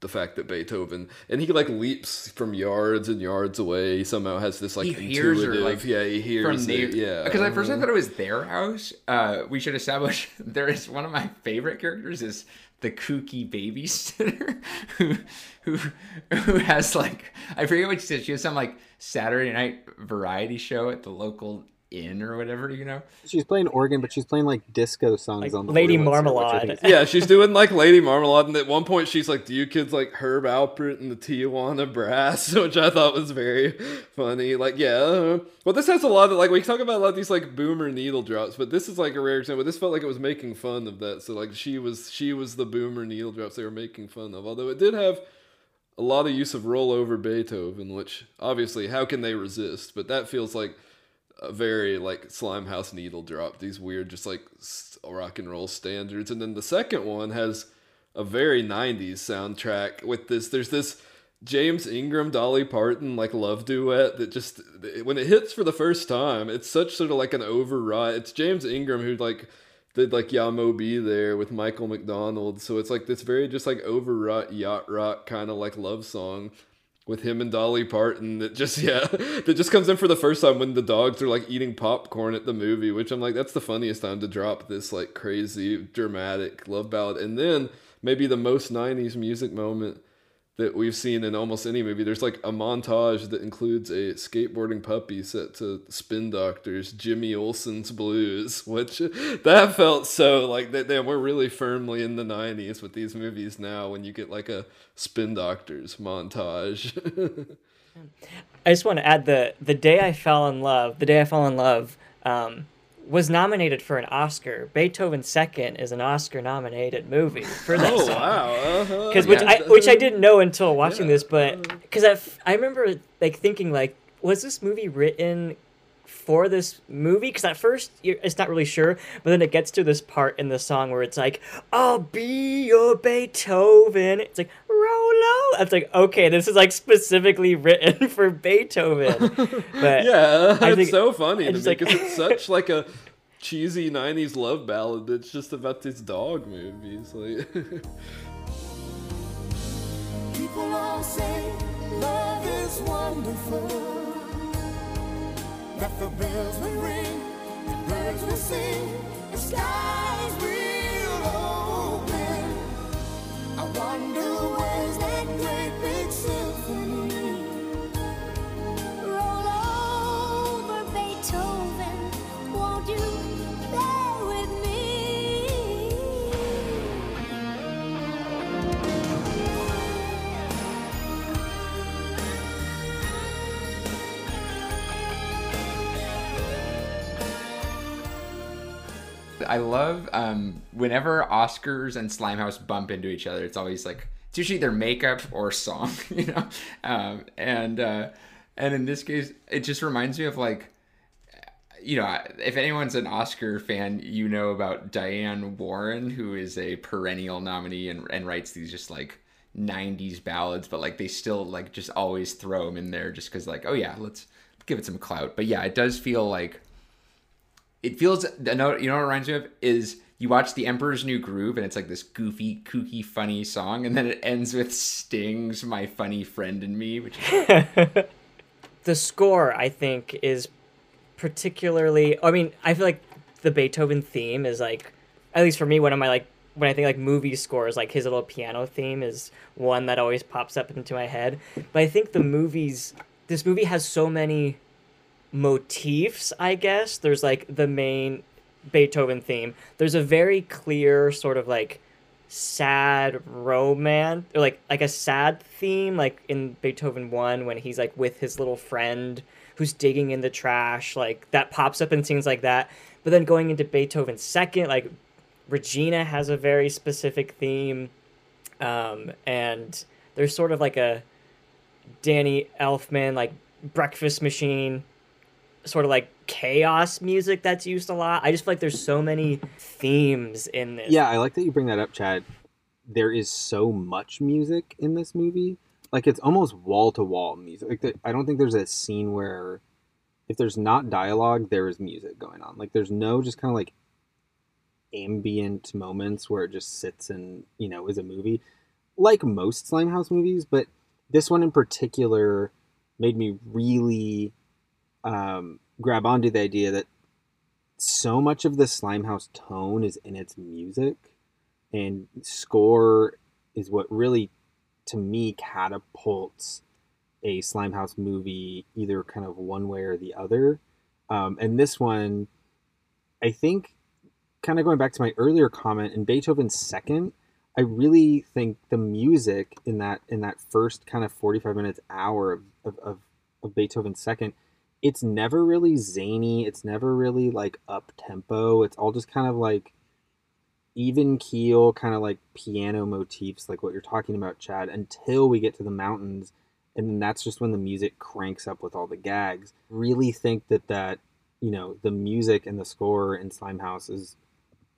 [SPEAKER 3] the fact that Beethoven and he like leaps from yards and yards away. He somehow has this like he intuitive, her, like, yeah, he hears it, yeah.
[SPEAKER 4] Because at first I thought it was their house. Uh, we should establish there is one of my favorite characters is the kooky babysitter who who who has like I forget what she said. She has some like Saturday night variety show at the local inn or whatever, you know.
[SPEAKER 6] She's playing organ, but she's playing like disco songs like on the
[SPEAKER 1] Lady Marmalade.
[SPEAKER 3] yeah, she's doing like Lady Marmalade, and at one point she's like, "Do you kids like Herb Alpert and the Tijuana Brass?" Which I thought was very funny. Like, yeah, well, this has a lot of like we talk about a lot of these like boomer needle drops, but this is like a rare example. This felt like it was making fun of that. So like she was she was the boomer needle drops they were making fun of. Although it did have a lot of use of rollover Beethoven, which obviously how can they resist? But that feels like a very like Slimehouse needle drop. These weird, just like rock and roll standards. And then the second one has a very '90s soundtrack with this. There's this James Ingram, Dolly Parton like love duet that just when it hits for the first time, it's such sort of like an override. It's James Ingram who like did like Yah Mo B There with Michael McDonald. So it's like this very just like overwrought yacht rock kind of like love song with him and Dolly Parton that just yeah that just comes in for the first time when the dogs are like eating popcorn at the movie, which I'm like that's the funniest time to drop this like crazy dramatic love ballad, and then maybe the most '90s music moment that we've seen in almost any movie. There's like a montage that includes a skateboarding puppy set to Spin Doctors Jimmy Olsen's Blues, which that felt so like that. Damn, we're really firmly in the '90s with these movies now. When you get like a Spin Doctors montage.
[SPEAKER 1] I just want to add the the day I fell in love. The day I fell in love. Um, was nominated for an Oscar. Beethoven Second is an Oscar-nominated movie for that
[SPEAKER 3] oh,
[SPEAKER 1] song.
[SPEAKER 3] wow!
[SPEAKER 1] Because uh-huh. which I which I didn't know until watching yeah. this, but because I, I remember like thinking like, was this movie written for this movie? Because at first it's not really sure, but then it gets to this part in the song where it's like, "I'll be your Beethoven." It's like Rolo. It's like okay, this is like specifically written for Beethoven.
[SPEAKER 3] But yeah, I it's so funny to me because like... it's such like a cheesy '90s love ballad that's just about these dog movies. Like people all say love is wonderful that the bells will ring, the birds will sing, the skies will open. Wonder where's that great big symphony?
[SPEAKER 4] I love um, whenever Oscars and Slimehouse bump into each other. It's always like it's usually their makeup or song, you know. Um, and uh, and in this case, it just reminds me of like, you know, if anyone's an Oscar fan, you know about Diane Warren, who is a perennial nominee and and writes these just like 90s ballads, but like they still like just always throw them in there just because like oh yeah, let's give it some clout. But yeah, it does feel like it feels you know what it reminds me of is you watch The Emperor's New Groove and it's like this goofy, kooky, funny song, and then it ends with Sting's "My Funny Friend and Me," which
[SPEAKER 1] the score I think is particularly. I mean, I feel like the Beethoven theme is like, at least for me, one of my like when I think like movie scores, like his little piano theme is one that always pops up into my head. But I think the movies, this movie has so many motifs, I guess. There's like the main Beethoven theme. There's a very clear sort of like sad romance or like like a sad theme like in Beethoven 1 when he's like with his little friend who's digging in the trash like that pops up in scenes like that but then going into Beethoven second like Regina has a very specific theme um and there's sort of like a Danny Elfman like breakfast machine sort of like chaos music that's used a lot. I just feel like there's so many themes in this.
[SPEAKER 6] Yeah, I like that you bring that up, Chad. There is so much music in this movie. Like it's almost wall to wall music. Like I don't think there's a scene where if there's not dialogue, there is music going on. Like there's no just kind of like ambient moments where it just sits and, you know, is a movie. Like most Slimehouse movies, but this one in particular made me really um, grab onto the idea that so much of the Slimehouse tone is in its music, and score is what really, to me, catapults a Slimehouse movie either kind of one way or the other. Um, and this one, I think, kind of going back to my earlier comment in Beethoven's second, I really think the music in that in that first kind of forty five minutes hour of, of, of, of Beethoven's second it's never really zany. It's never really like up tempo. It's all just kind of like even keel, kind of like piano motifs, like what you're talking about, Chad, until we get to the mountains. And then that's just when the music cranks up with all the gags. Really think that that, you know, the music and the score in Slimehouse is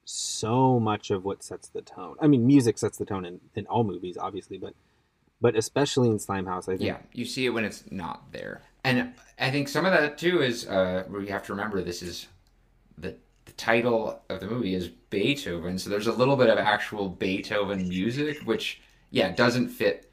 [SPEAKER 6] so much of what sets the tone. I mean, music sets the tone in, in all movies, obviously, but but especially in Slimehouse, I think.
[SPEAKER 4] Yeah, you see it when it's not there. And I think some of that too is uh, we have to remember this is the, the title of the movie is Beethoven, so there's a little bit of actual Beethoven music, which yeah doesn't fit.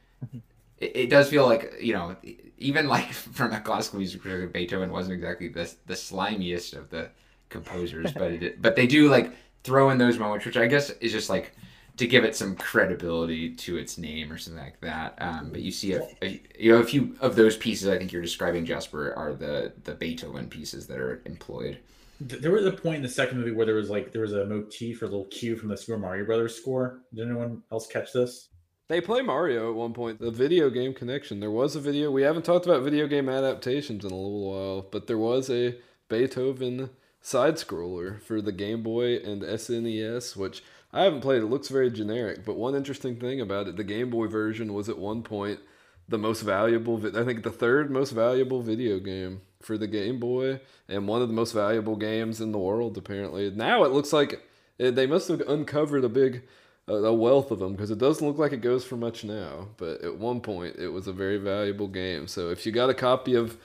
[SPEAKER 4] It, it does feel like you know even like from a classical music perspective, Beethoven wasn't exactly the the slimiest of the composers, but it but they do like throw in those moments, which I guess is just like to give it some credibility to its name or something like that. Um, but you see a, a, you know a few of those pieces I think you're describing Jasper, are the the Beethoven pieces that are employed.
[SPEAKER 2] There was a point in the second movie where there was like there was a motif or a little cue from the Super Mario Brothers score. Did anyone else catch this?
[SPEAKER 3] They play Mario at one point. The video game connection. There was a video. We haven't talked about video game adaptations in a little while, but there was a Beethoven side scroller for the Game Boy and SNES, which I haven't played it. looks very generic, but one interesting thing about it, the Game Boy version was at one point the most valuable, I think the third most valuable video game for the Game Boy and one of the most valuable games in the world apparently. Now it looks like it, they must have uncovered a big a wealth of them because it doesn't look like it goes for much now, but at one point it was a very valuable game. So if you got a copy of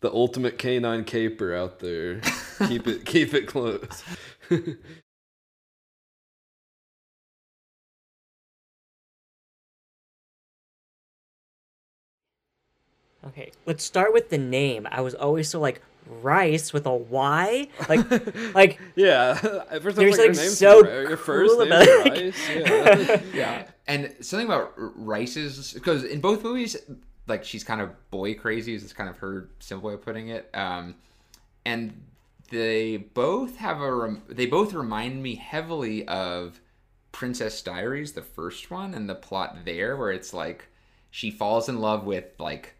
[SPEAKER 3] the Ultimate Canine Caper out there, keep it keep it close.
[SPEAKER 1] Okay, let's start with the name. I was always so like rice with a Y, like like
[SPEAKER 3] yeah. First there's like, like so your first cool about rice.
[SPEAKER 4] Yeah. yeah, and something about Ryce's because in both movies, like she's kind of boy crazy is kind of her simple way of putting it. Um, and they both have a rem- they both remind me heavily of Princess Diaries, the first one, and the plot there where it's like she falls in love with like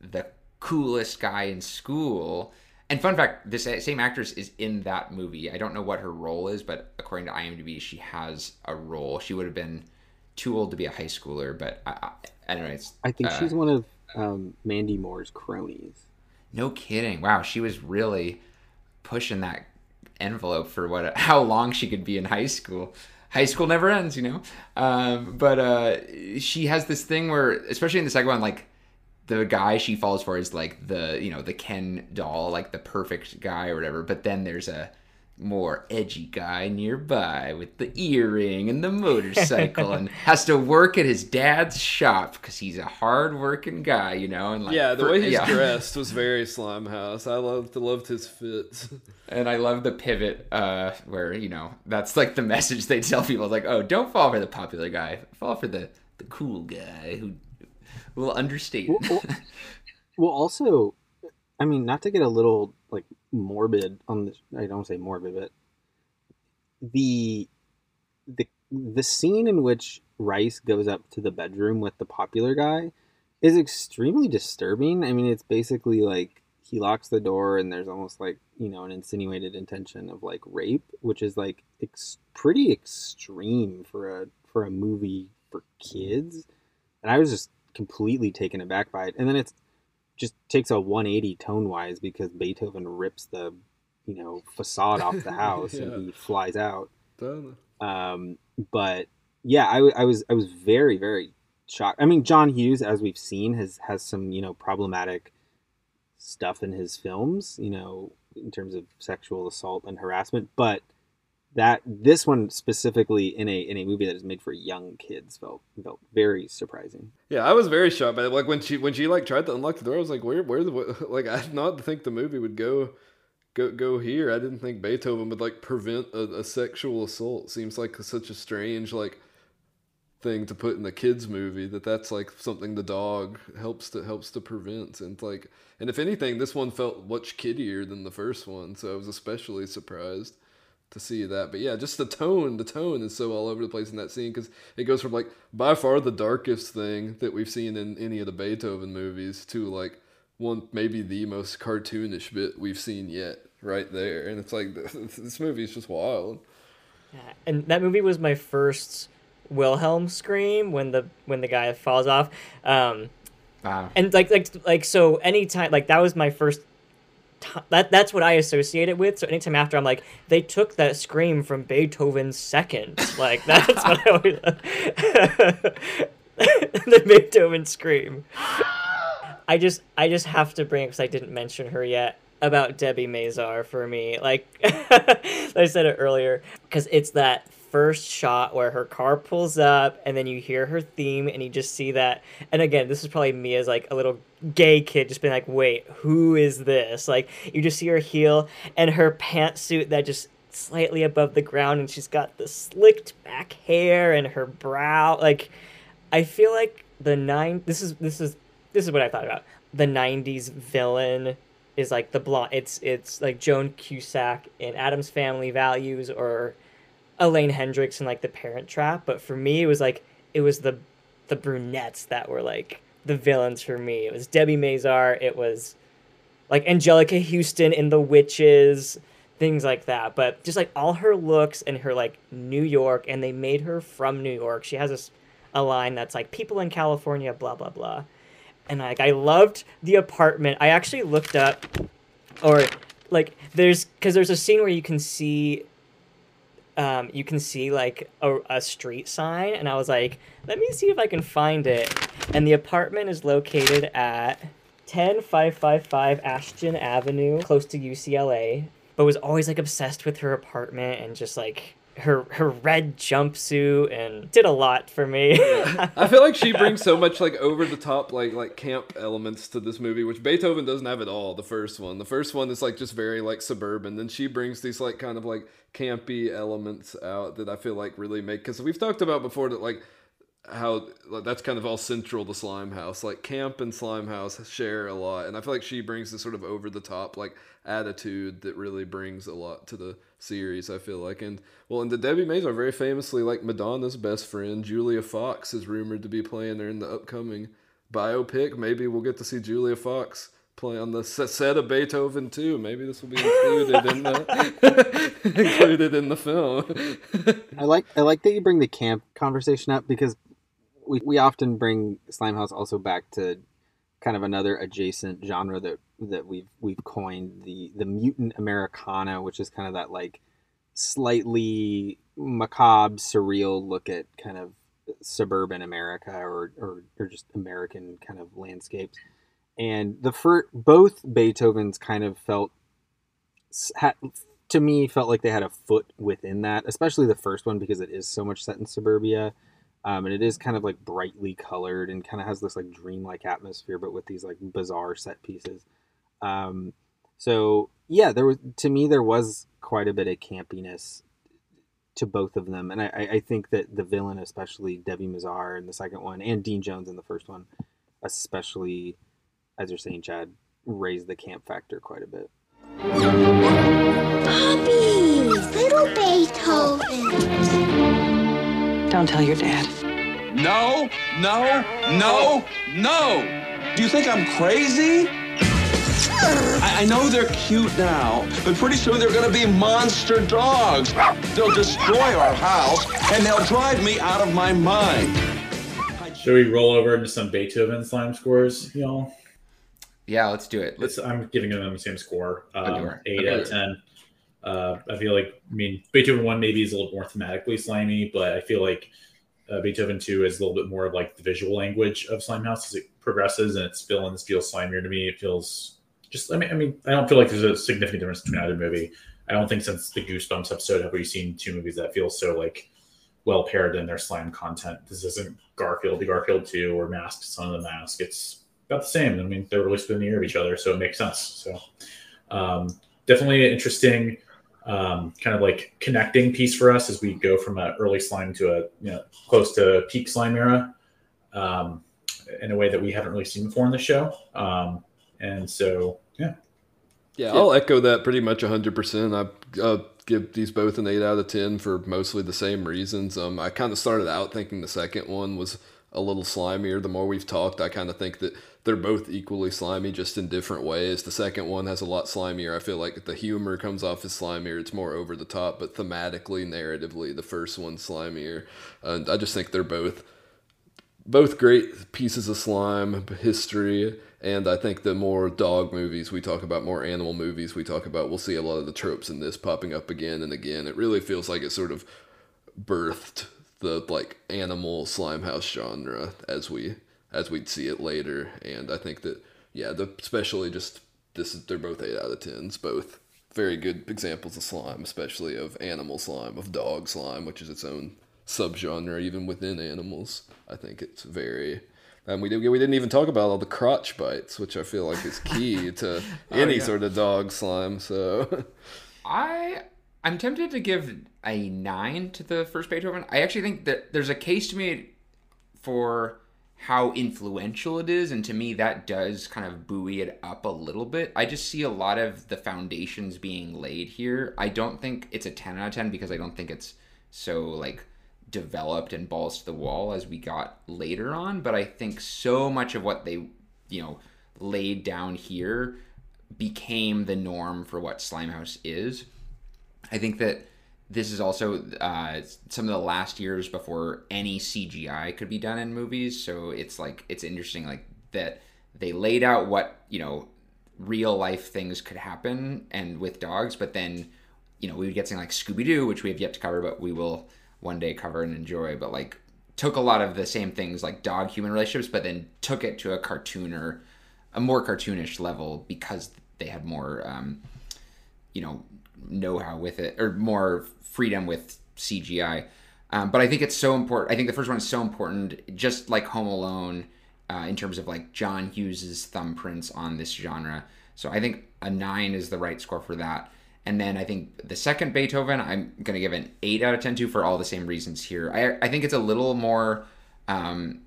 [SPEAKER 4] the coolest guy in school And fun fact, this same actress is in that movie. I don't know what her role is, but according to IMDb, she has a role. She would have been too old to be a high schooler, but I, I, I. It's,
[SPEAKER 6] I think uh, she's one of um, Mandy Moore's cronies.
[SPEAKER 4] No kidding! Wow, she was really pushing that envelope for what how long she could be in high school. High school never ends, you know. Um, but uh, she has this thing where, especially in the second one, like the guy she falls for is like the you know the Ken doll, like the perfect guy or whatever. But then there's a more edgy guy nearby with the earring and the motorcycle and has to work at his dad's shop because he's a hard-working guy, you know. And like,
[SPEAKER 3] yeah, the for, way he's yeah. dressed was very Slimehouse. I loved loved his fits,
[SPEAKER 4] and I love the pivot uh, where you know that's like the message they tell people like, oh, don't fall for the popular guy, fall for the the cool guy who will understand.
[SPEAKER 6] Well, well, well, also, I mean, not to get a little like morbid on this. I don't say morbid, but the the the scene in which Ryce goes up to the bedroom with the popular guy is extremely disturbing. I mean, it's basically like he locks the door and there's almost like you know an insinuated intention of like rape, which is like ex- pretty extreme for a for a movie for kids. And I was just completely taken aback by it. And then it's just takes a 180 tone wise because Beethoven rips the you know facade off the house yeah. and he flies out. Um, but yeah, I, I was I was very very shocked. I mean, John Hughes, as we've seen, has has some you know problematic stuff in his films, you know, in terms of sexual assault and harassment, but that this one specifically in a in a movie that is made for young kids felt felt very surprising.
[SPEAKER 3] Yeah, I was very shocked by it. Like when she when she like tried to unlock the door, I was like, where where the like I did not think the movie would go go go here. I didn't think Beethoven would like prevent a, a sexual assault. Seems like such a strange like thing to put in a kids movie that that's like something the dog helps to helps to prevent and like and if anything this one felt much kiddier than the first one so i was especially surprised to see that. But yeah, just the tone, the tone is so all over the place in that scene because it goes from like by far the darkest thing that we've seen in any of the Beethoven movies to like one maybe the most cartoonish bit we've seen yet, right there. And it's like this movie is just wild.
[SPEAKER 1] Yeah, and that movie was my first Wilhelm scream when the when the guy falls off. Um, wow. And like like like so anytime like that was my first that that's what I associate it with. So anytime after, I'm like, they took that scream from Beethoven's second. Like that's what I always. the Beethoven scream. I just I just have to bring because I didn't mention her yet about Debbie Mazar for me. Like I said it earlier because it's that first shot where her car pulls up and then you hear her theme and you just see that and again this is probably me as like a little gay kid just being like wait who is this? Like you just see her heel and her pantsuit that just slightly above the ground and she's got the slicked back hair and her brow like i feel like the nine this is this is this is what i thought about. The 90s villain is like the blonde it's it's like joan cusack in Addams Family Values or Elaine Hendrix and like the Parent Trap, but for me it was like it was the the brunettes that were like the villains for me. It was Debbie Mazar, it was like Anjelica Huston in The Witches, things like that. But just like all her looks and her like New York, and they made her from New York. She has this a line that's like people in California, blah blah blah. And like I loved the apartment. I actually looked up, or like there's because there's a scene where you can see um, you can see like a, a street sign, and I was like, let me see if I can find it. And the apartment is located at 10555 Ashton Avenue, close to UCLA. But was always like obsessed with her apartment and just like her her red jumpsuit and did a lot for me.
[SPEAKER 3] I feel like she brings so much like over the top like like camp elements to this movie, which Beethoven doesn't have at all. The first one, the first one is like just very like suburban. Then she brings these like kind of like campy elements out that I feel like really make because we've talked about before that like how that's kind of all central to Slimehouse. Like Camp and Slimehouse share a lot, and I feel like she brings this sort of over the top like attitude that really brings a lot to the series. I feel like, and well, and the Debbie Mazar very famously like Madonna's best friend Julia Fox is rumored to be playing her in the upcoming biopic. Maybe we'll get to see Julia Fox play on the set of Beethoven too. Maybe this will be included in the included in the film.
[SPEAKER 6] I like I like that you bring the camp conversation up because we we often bring Slimehouse also back to kind of another adjacent genre that that we've we've coined the the mutant Americana, which is kind of that like slightly macabre, surreal look at kind of suburban America or, or, or just American kind of landscapes and the first both Beethovens kind of felt had, to me felt like they had a foot within that, especially the first one because it is so much set in suburbia. Um, and it is kind of like brightly colored and kind of has this like dreamlike atmosphere, but with these like bizarre set pieces. Um, so yeah, there was to me there was quite a bit of campiness to both of them, and I, I think that the villain, especially Debbie Mazar in the second one, and Dean Jones in the first one, especially as you're saying, Chad, raised the camp factor quite a bit.
[SPEAKER 11] Don't tell your dad.
[SPEAKER 8] No, no, no, no. Do you think I'm crazy? I, I know they're cute now, but pretty soon they're gonna be monster dogs. They'll destroy our house and they'll drive me out of my mind.
[SPEAKER 2] Should we roll over into some Beethoven slime scores, y'all?
[SPEAKER 4] Yeah, let's do it.
[SPEAKER 2] Let's. I'm giving them the same score, um, eight okay. out of ten. Uh, I feel like, I mean, Beethoven one maybe is a little more thematically slimy, but I feel like uh, Beethoven two is a little bit more of like the visual language of Slimehouse as it progresses, and it's feeling this feels slimier to me. It feels just. I mean, I mean, I don't feel like there's a significant difference between either movie. I don't think since the Goosebumps episode have we seen two movies that feel so like well paired in their slime content. This isn't Garfield, the Garfield two, or Mask, Son of the Mask. It's about the same. I mean, they're released within the year of each other, so it makes sense. So um, definitely interesting um, kind of like connecting piece for us as we go from an early slime to a you know close to peak slime era um, in a way that we haven't really seen before in the show. Um, and so yeah.
[SPEAKER 3] Yeah, I'll echo that pretty much 100%. I uh, give these both an 8 out of 10 for mostly the same reasons. Um, I kind of started out thinking the second one was a little slimier. The more we've talked, I kind of think that they're both equally slimy, just in different ways. The second one has a lot slimier. I feel like the humor comes off as slimier. It's more over the top, but thematically, narratively, the first one's slimier. And I just think they're both both great pieces of slime history. And I think the more dog movies we talk about, more animal movies we talk about, we'll see a lot of the tropes in this popping up again and again. It really feels like it sort of birthed the like animal slime house genre as we as we'd see it later. And I think that yeah, the especially just this is they're both eight out of tens, both very good examples of slime, especially of animal slime, of dog slime, which is its own subgenre even within animals. I think it's very and we, did, we didn't even talk about all the crotch bites, which I feel like is key to oh, any yeah. sort of dog slime. So,
[SPEAKER 4] I I'm tempted to give a nine to the first Beethoven. I actually think that there's a case to me for how influential it is, and to me that does kind of buoy it up a little bit. I just see a lot of the foundations being laid here. I don't think it's a ten out of ten because I don't think it's so like developed and balls to the wall as we got later on. But I think so much of what they you know laid down here became the norm for what Slimehouse is. I think that this is also uh, some of the last years before any CGI could be done in movies. So it's like it's interesting like that they laid out what you know real life things could happen and with dogs, but then you know we would get something like Scooby Doo, which we have yet to cover, but we will one day cover and enjoy. But like took a lot of the same things like dog human relationships, but then took it to a cartoon or a more cartoonish level because they had more um, you know know-how with it or more freedom with CGI. Um, but I think it's so important. I think the first one is so important, just like Home Alone, uh, in terms of like John Hughes's thumbprints on this genre. So I think a nine is the right score for that. And then I think the second Beethoven, I'm to give an eight out of 10 to for all the same reasons here. I, I think it's a little more, um,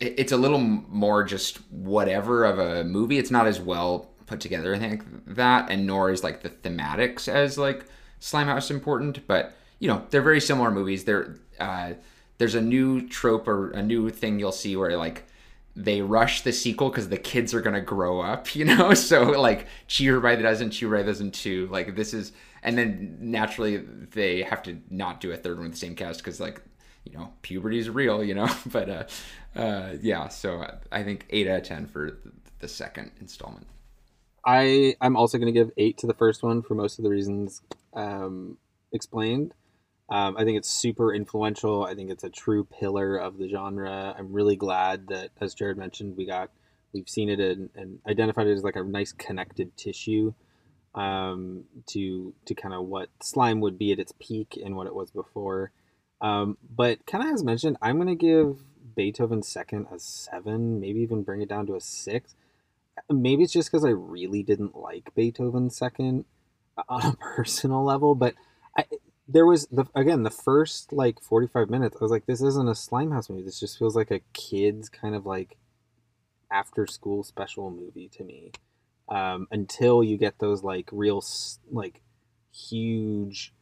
[SPEAKER 4] it, it's a little more just whatever of a movie. It's not as well put together. I think that, and nor is like the thematics as like Slimehouse important, but you know they're very similar movies. They're uh, there's a new trope or a new thing you'll see where like they rush the sequel because the kids are gonna grow up, you know. So like Cheaper by the dozen, Cheaper by the dozen two. Like this is, and then naturally they have to not do a third one with the same cast because like you know puberty is real, you know. but uh, uh, yeah, so I think eight out of ten for the second installment.
[SPEAKER 6] I I'm also gonna give eight to the first one for most of the reasons um, explained. Um, I think it's super influential. I think it's a true pillar of the genre. I'm really glad that, as Jared mentioned, we got we've seen it and, and identified it as like a nice connected tissue um, to to kind of what slime would be at its peak and what it was before. Um, but kind of as mentioned, I'm gonna give Beethoven second a seven, maybe even bring it down to a six. Maybe it's just because I really didn't like Beethoven second on a personal level, but I there was the again the first like 45 minutes i was like this isn't a slimehouse movie. This just feels like a kids kind of like after school special movie to me um, until you get those like real like huge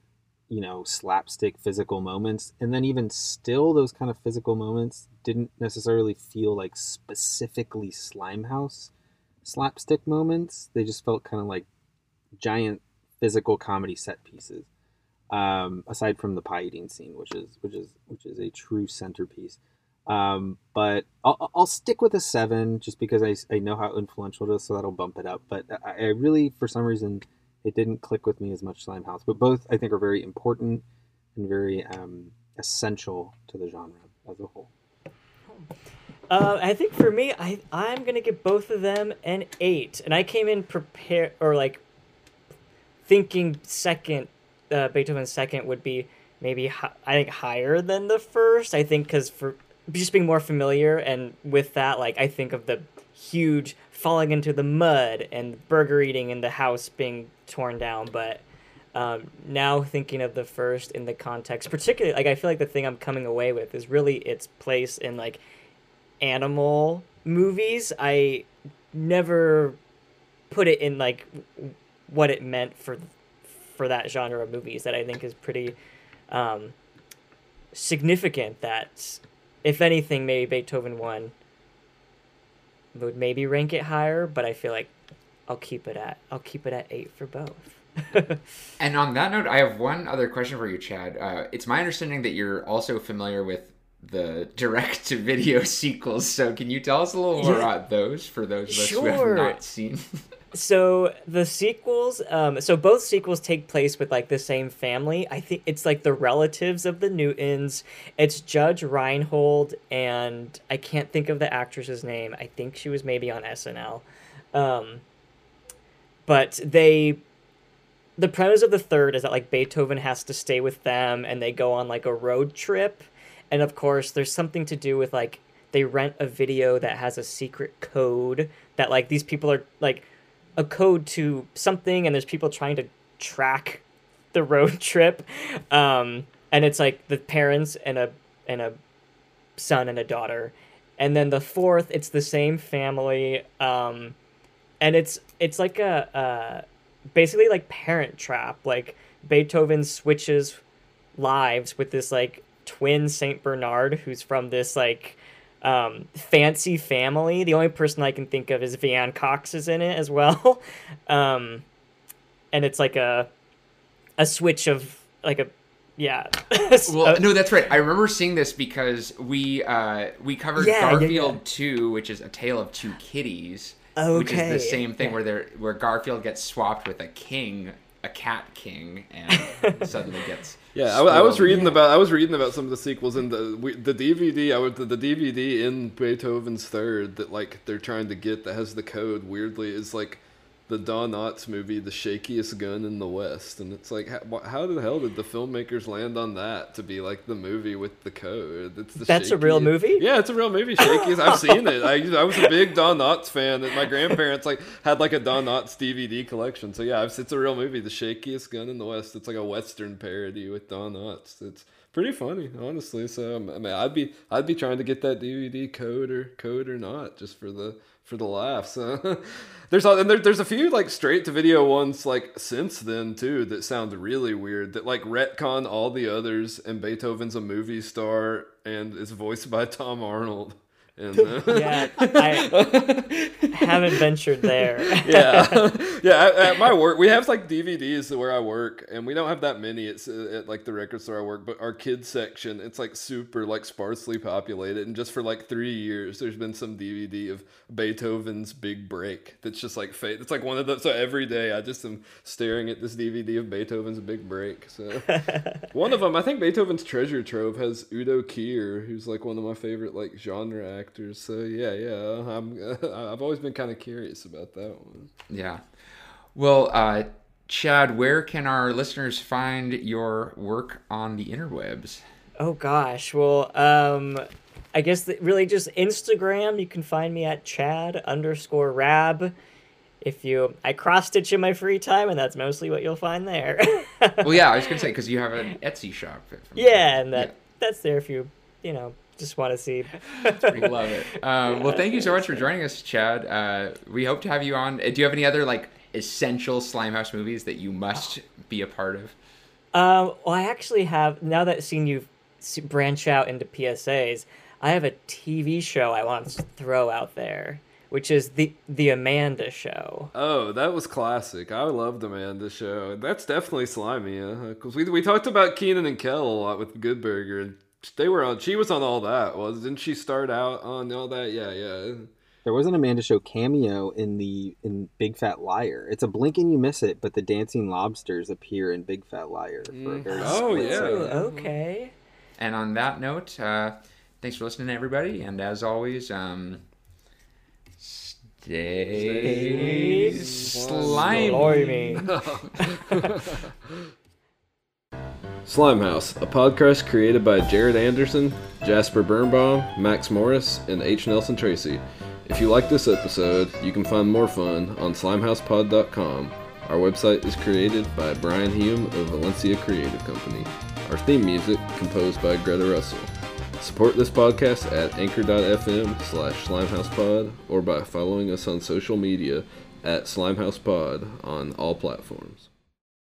[SPEAKER 6] you know slapstick physical moments and then even still those kind of physical moments didn't necessarily feel like specifically slimehouse slapstick moments they just felt kind of like giant physical comedy set pieces um, aside from the pie eating scene, which is which is which is a true centerpiece. Um, but I'll, I'll stick with a seven just because I, I know how influential it is, so that'll bump it up. But I, I really, for some reason, it didn't click with me as much Slimehouse. But both I think are very important and very um, essential to the genre as a whole.
[SPEAKER 1] Uh, I think for me, I I'm gonna give both of them an eight, and I came in prepared or like thinking second uh, Beethoven's second would be maybe hi- I think higher than the first. I think because for just being more familiar and with that, like I think of the huge falling into the mud and burger eating and the house being torn down, but. Um, now thinking of the first in the context, particularly like I feel like the thing I'm coming away with is really its place in like animal movies. I never put it in like what it meant for for that genre of movies that I think is pretty um, significant. That if anything, maybe Beethoven one would maybe rank it higher, but I feel like I'll keep it at I'll keep it at eight for both.
[SPEAKER 4] and on that note, I have one other question for you, Chad. Uh, it's my understanding that you're also familiar with the direct to video sequels. So can you tell us a little more yeah. about those for those of us sure. who have not seen?
[SPEAKER 1] so the sequels um so both sequels take place with like the same family i think it's like the relatives of the newtons it's judge reinhold and i can't think of the actress's name i think she was maybe on snl um but they the premise of the third is that like beethoven has to stay with them and they go on like a road trip and of course there's something to do with like they rent a video that has a secret code that like these people are like a code to something and there's people trying to track the road trip. Um, and it's like the parents and a and a son and a daughter. And then the fourth it's the same family um, and it's it's like a uh, basically like parent trap. Like beethoven switches lives with this like twin saint bernard who's from this like um, fancy family. The only person I can think of is Veanne Cox is in it as well, um, and it's like a a switch of like a yeah.
[SPEAKER 4] well, no, that's right. I remember seeing this because we uh, we covered yeah, Garfield yeah, yeah. Two, which is a tale of two kitties. Okay. Which is the same thing where they where Garfield gets swapped with a king, a cat king, and suddenly gets
[SPEAKER 3] yeah, I, I, was reading yeah. about I was reading about some of the sequels in the we, the DVD. I would the, the DVD in Beethoven's Third that like they're trying to get that has the code. Weirdly, is like the Don Knotts movie, The Shakiest Gun in the West, and it's like, how, how the hell did the filmmakers land on that to be like the movie with the code? It's the
[SPEAKER 1] That's shakiest. a real movie.
[SPEAKER 3] Yeah, it's a real movie. Shakiest. I've seen it. I, I was a big Don Knotts fan. That my grandparents like had like a Don Knotts DVD collection. So yeah, it's a real movie, The Shakiest Gun in the West. It's like a western parody with Don Knotts. It's pretty funny, honestly. So um, I mean, I'd be I'd be trying to get that DVD code or code or not just for the for the laughs. there's a, and there, there's a few like straight to video ones like since then too that sound really weird that like retcon all the others and Beethoven's a movie star and is voiced by Tom Arnold And, uh,
[SPEAKER 1] yeah, I haven't ventured there.
[SPEAKER 3] yeah, yeah. At, at, my work, we have like DVDs where I work, and we don't have that many. It's at like the record store I work, but our kids section, it's like super like sparsely populated. And just for like three years, there's been some DVD of Beethoven's Big Break. That's just like fate. It's like one of those. So every day, I just am staring at this DVD of Beethoven's Big Break. So one of them, I think Beethoven's Treasure Trove has Udo Kier, who's like one of my favorite like genre actors. So yeah, yeah, I'm I've always been kind of curious about that one.
[SPEAKER 4] Yeah. Well, uh, Chad, where can our listeners find your work on the interwebs?
[SPEAKER 1] Oh gosh, well, um, I guess really just Instagram. You can find me at Chad underscore Rab. If you, I cross stitch in my free time, and that's mostly what you'll find there.
[SPEAKER 4] well, yeah, I was gonna say because you have an Etsy shop.
[SPEAKER 1] Yeah, and that yeah. that's there if you, you know, just want to see.
[SPEAKER 4] we love it. Um, well, thank you so much for joining us, Chad. Uh, we hope to have you on. Uh, do you have any other like essential Slimehouse movies that you must be a part of?
[SPEAKER 1] Um, well, I actually have. Now that seeing you branch out into PSAs, I have a TV show I want to throw out there, which is the the Amanda Show.
[SPEAKER 3] Oh, that was classic. I loved Amanda Show. That's definitely slimy, because we we talked about Kenan and Kel a lot with Good Burger, and they were on. She was on all that. Was didn't she start out on all that? Yeah, yeah.
[SPEAKER 6] There was an Amanda Show cameo in the in Big Fat Liar. It's a blink and you miss it, but the dancing lobsters appear in Big Fat Liar for a very
[SPEAKER 3] oh yeah,
[SPEAKER 1] okay.
[SPEAKER 4] And on that note, uh, thanks for listening, everybody. And as always, um, stay, stay slimy.
[SPEAKER 3] Slimehouse, a podcast created by Jared Anderson, Jasper Birnbaum, Max Morris, and H. Nelson Tracy. If you like this episode, you can find more fun on slimehousepod.com. Our website is created by Brian Hume of Valencia Creative Company. Our theme music composed by Greta Russell. Support this podcast at anchor.fm slash slimehousepod or by following us on social media at slimehousepod on all platforms.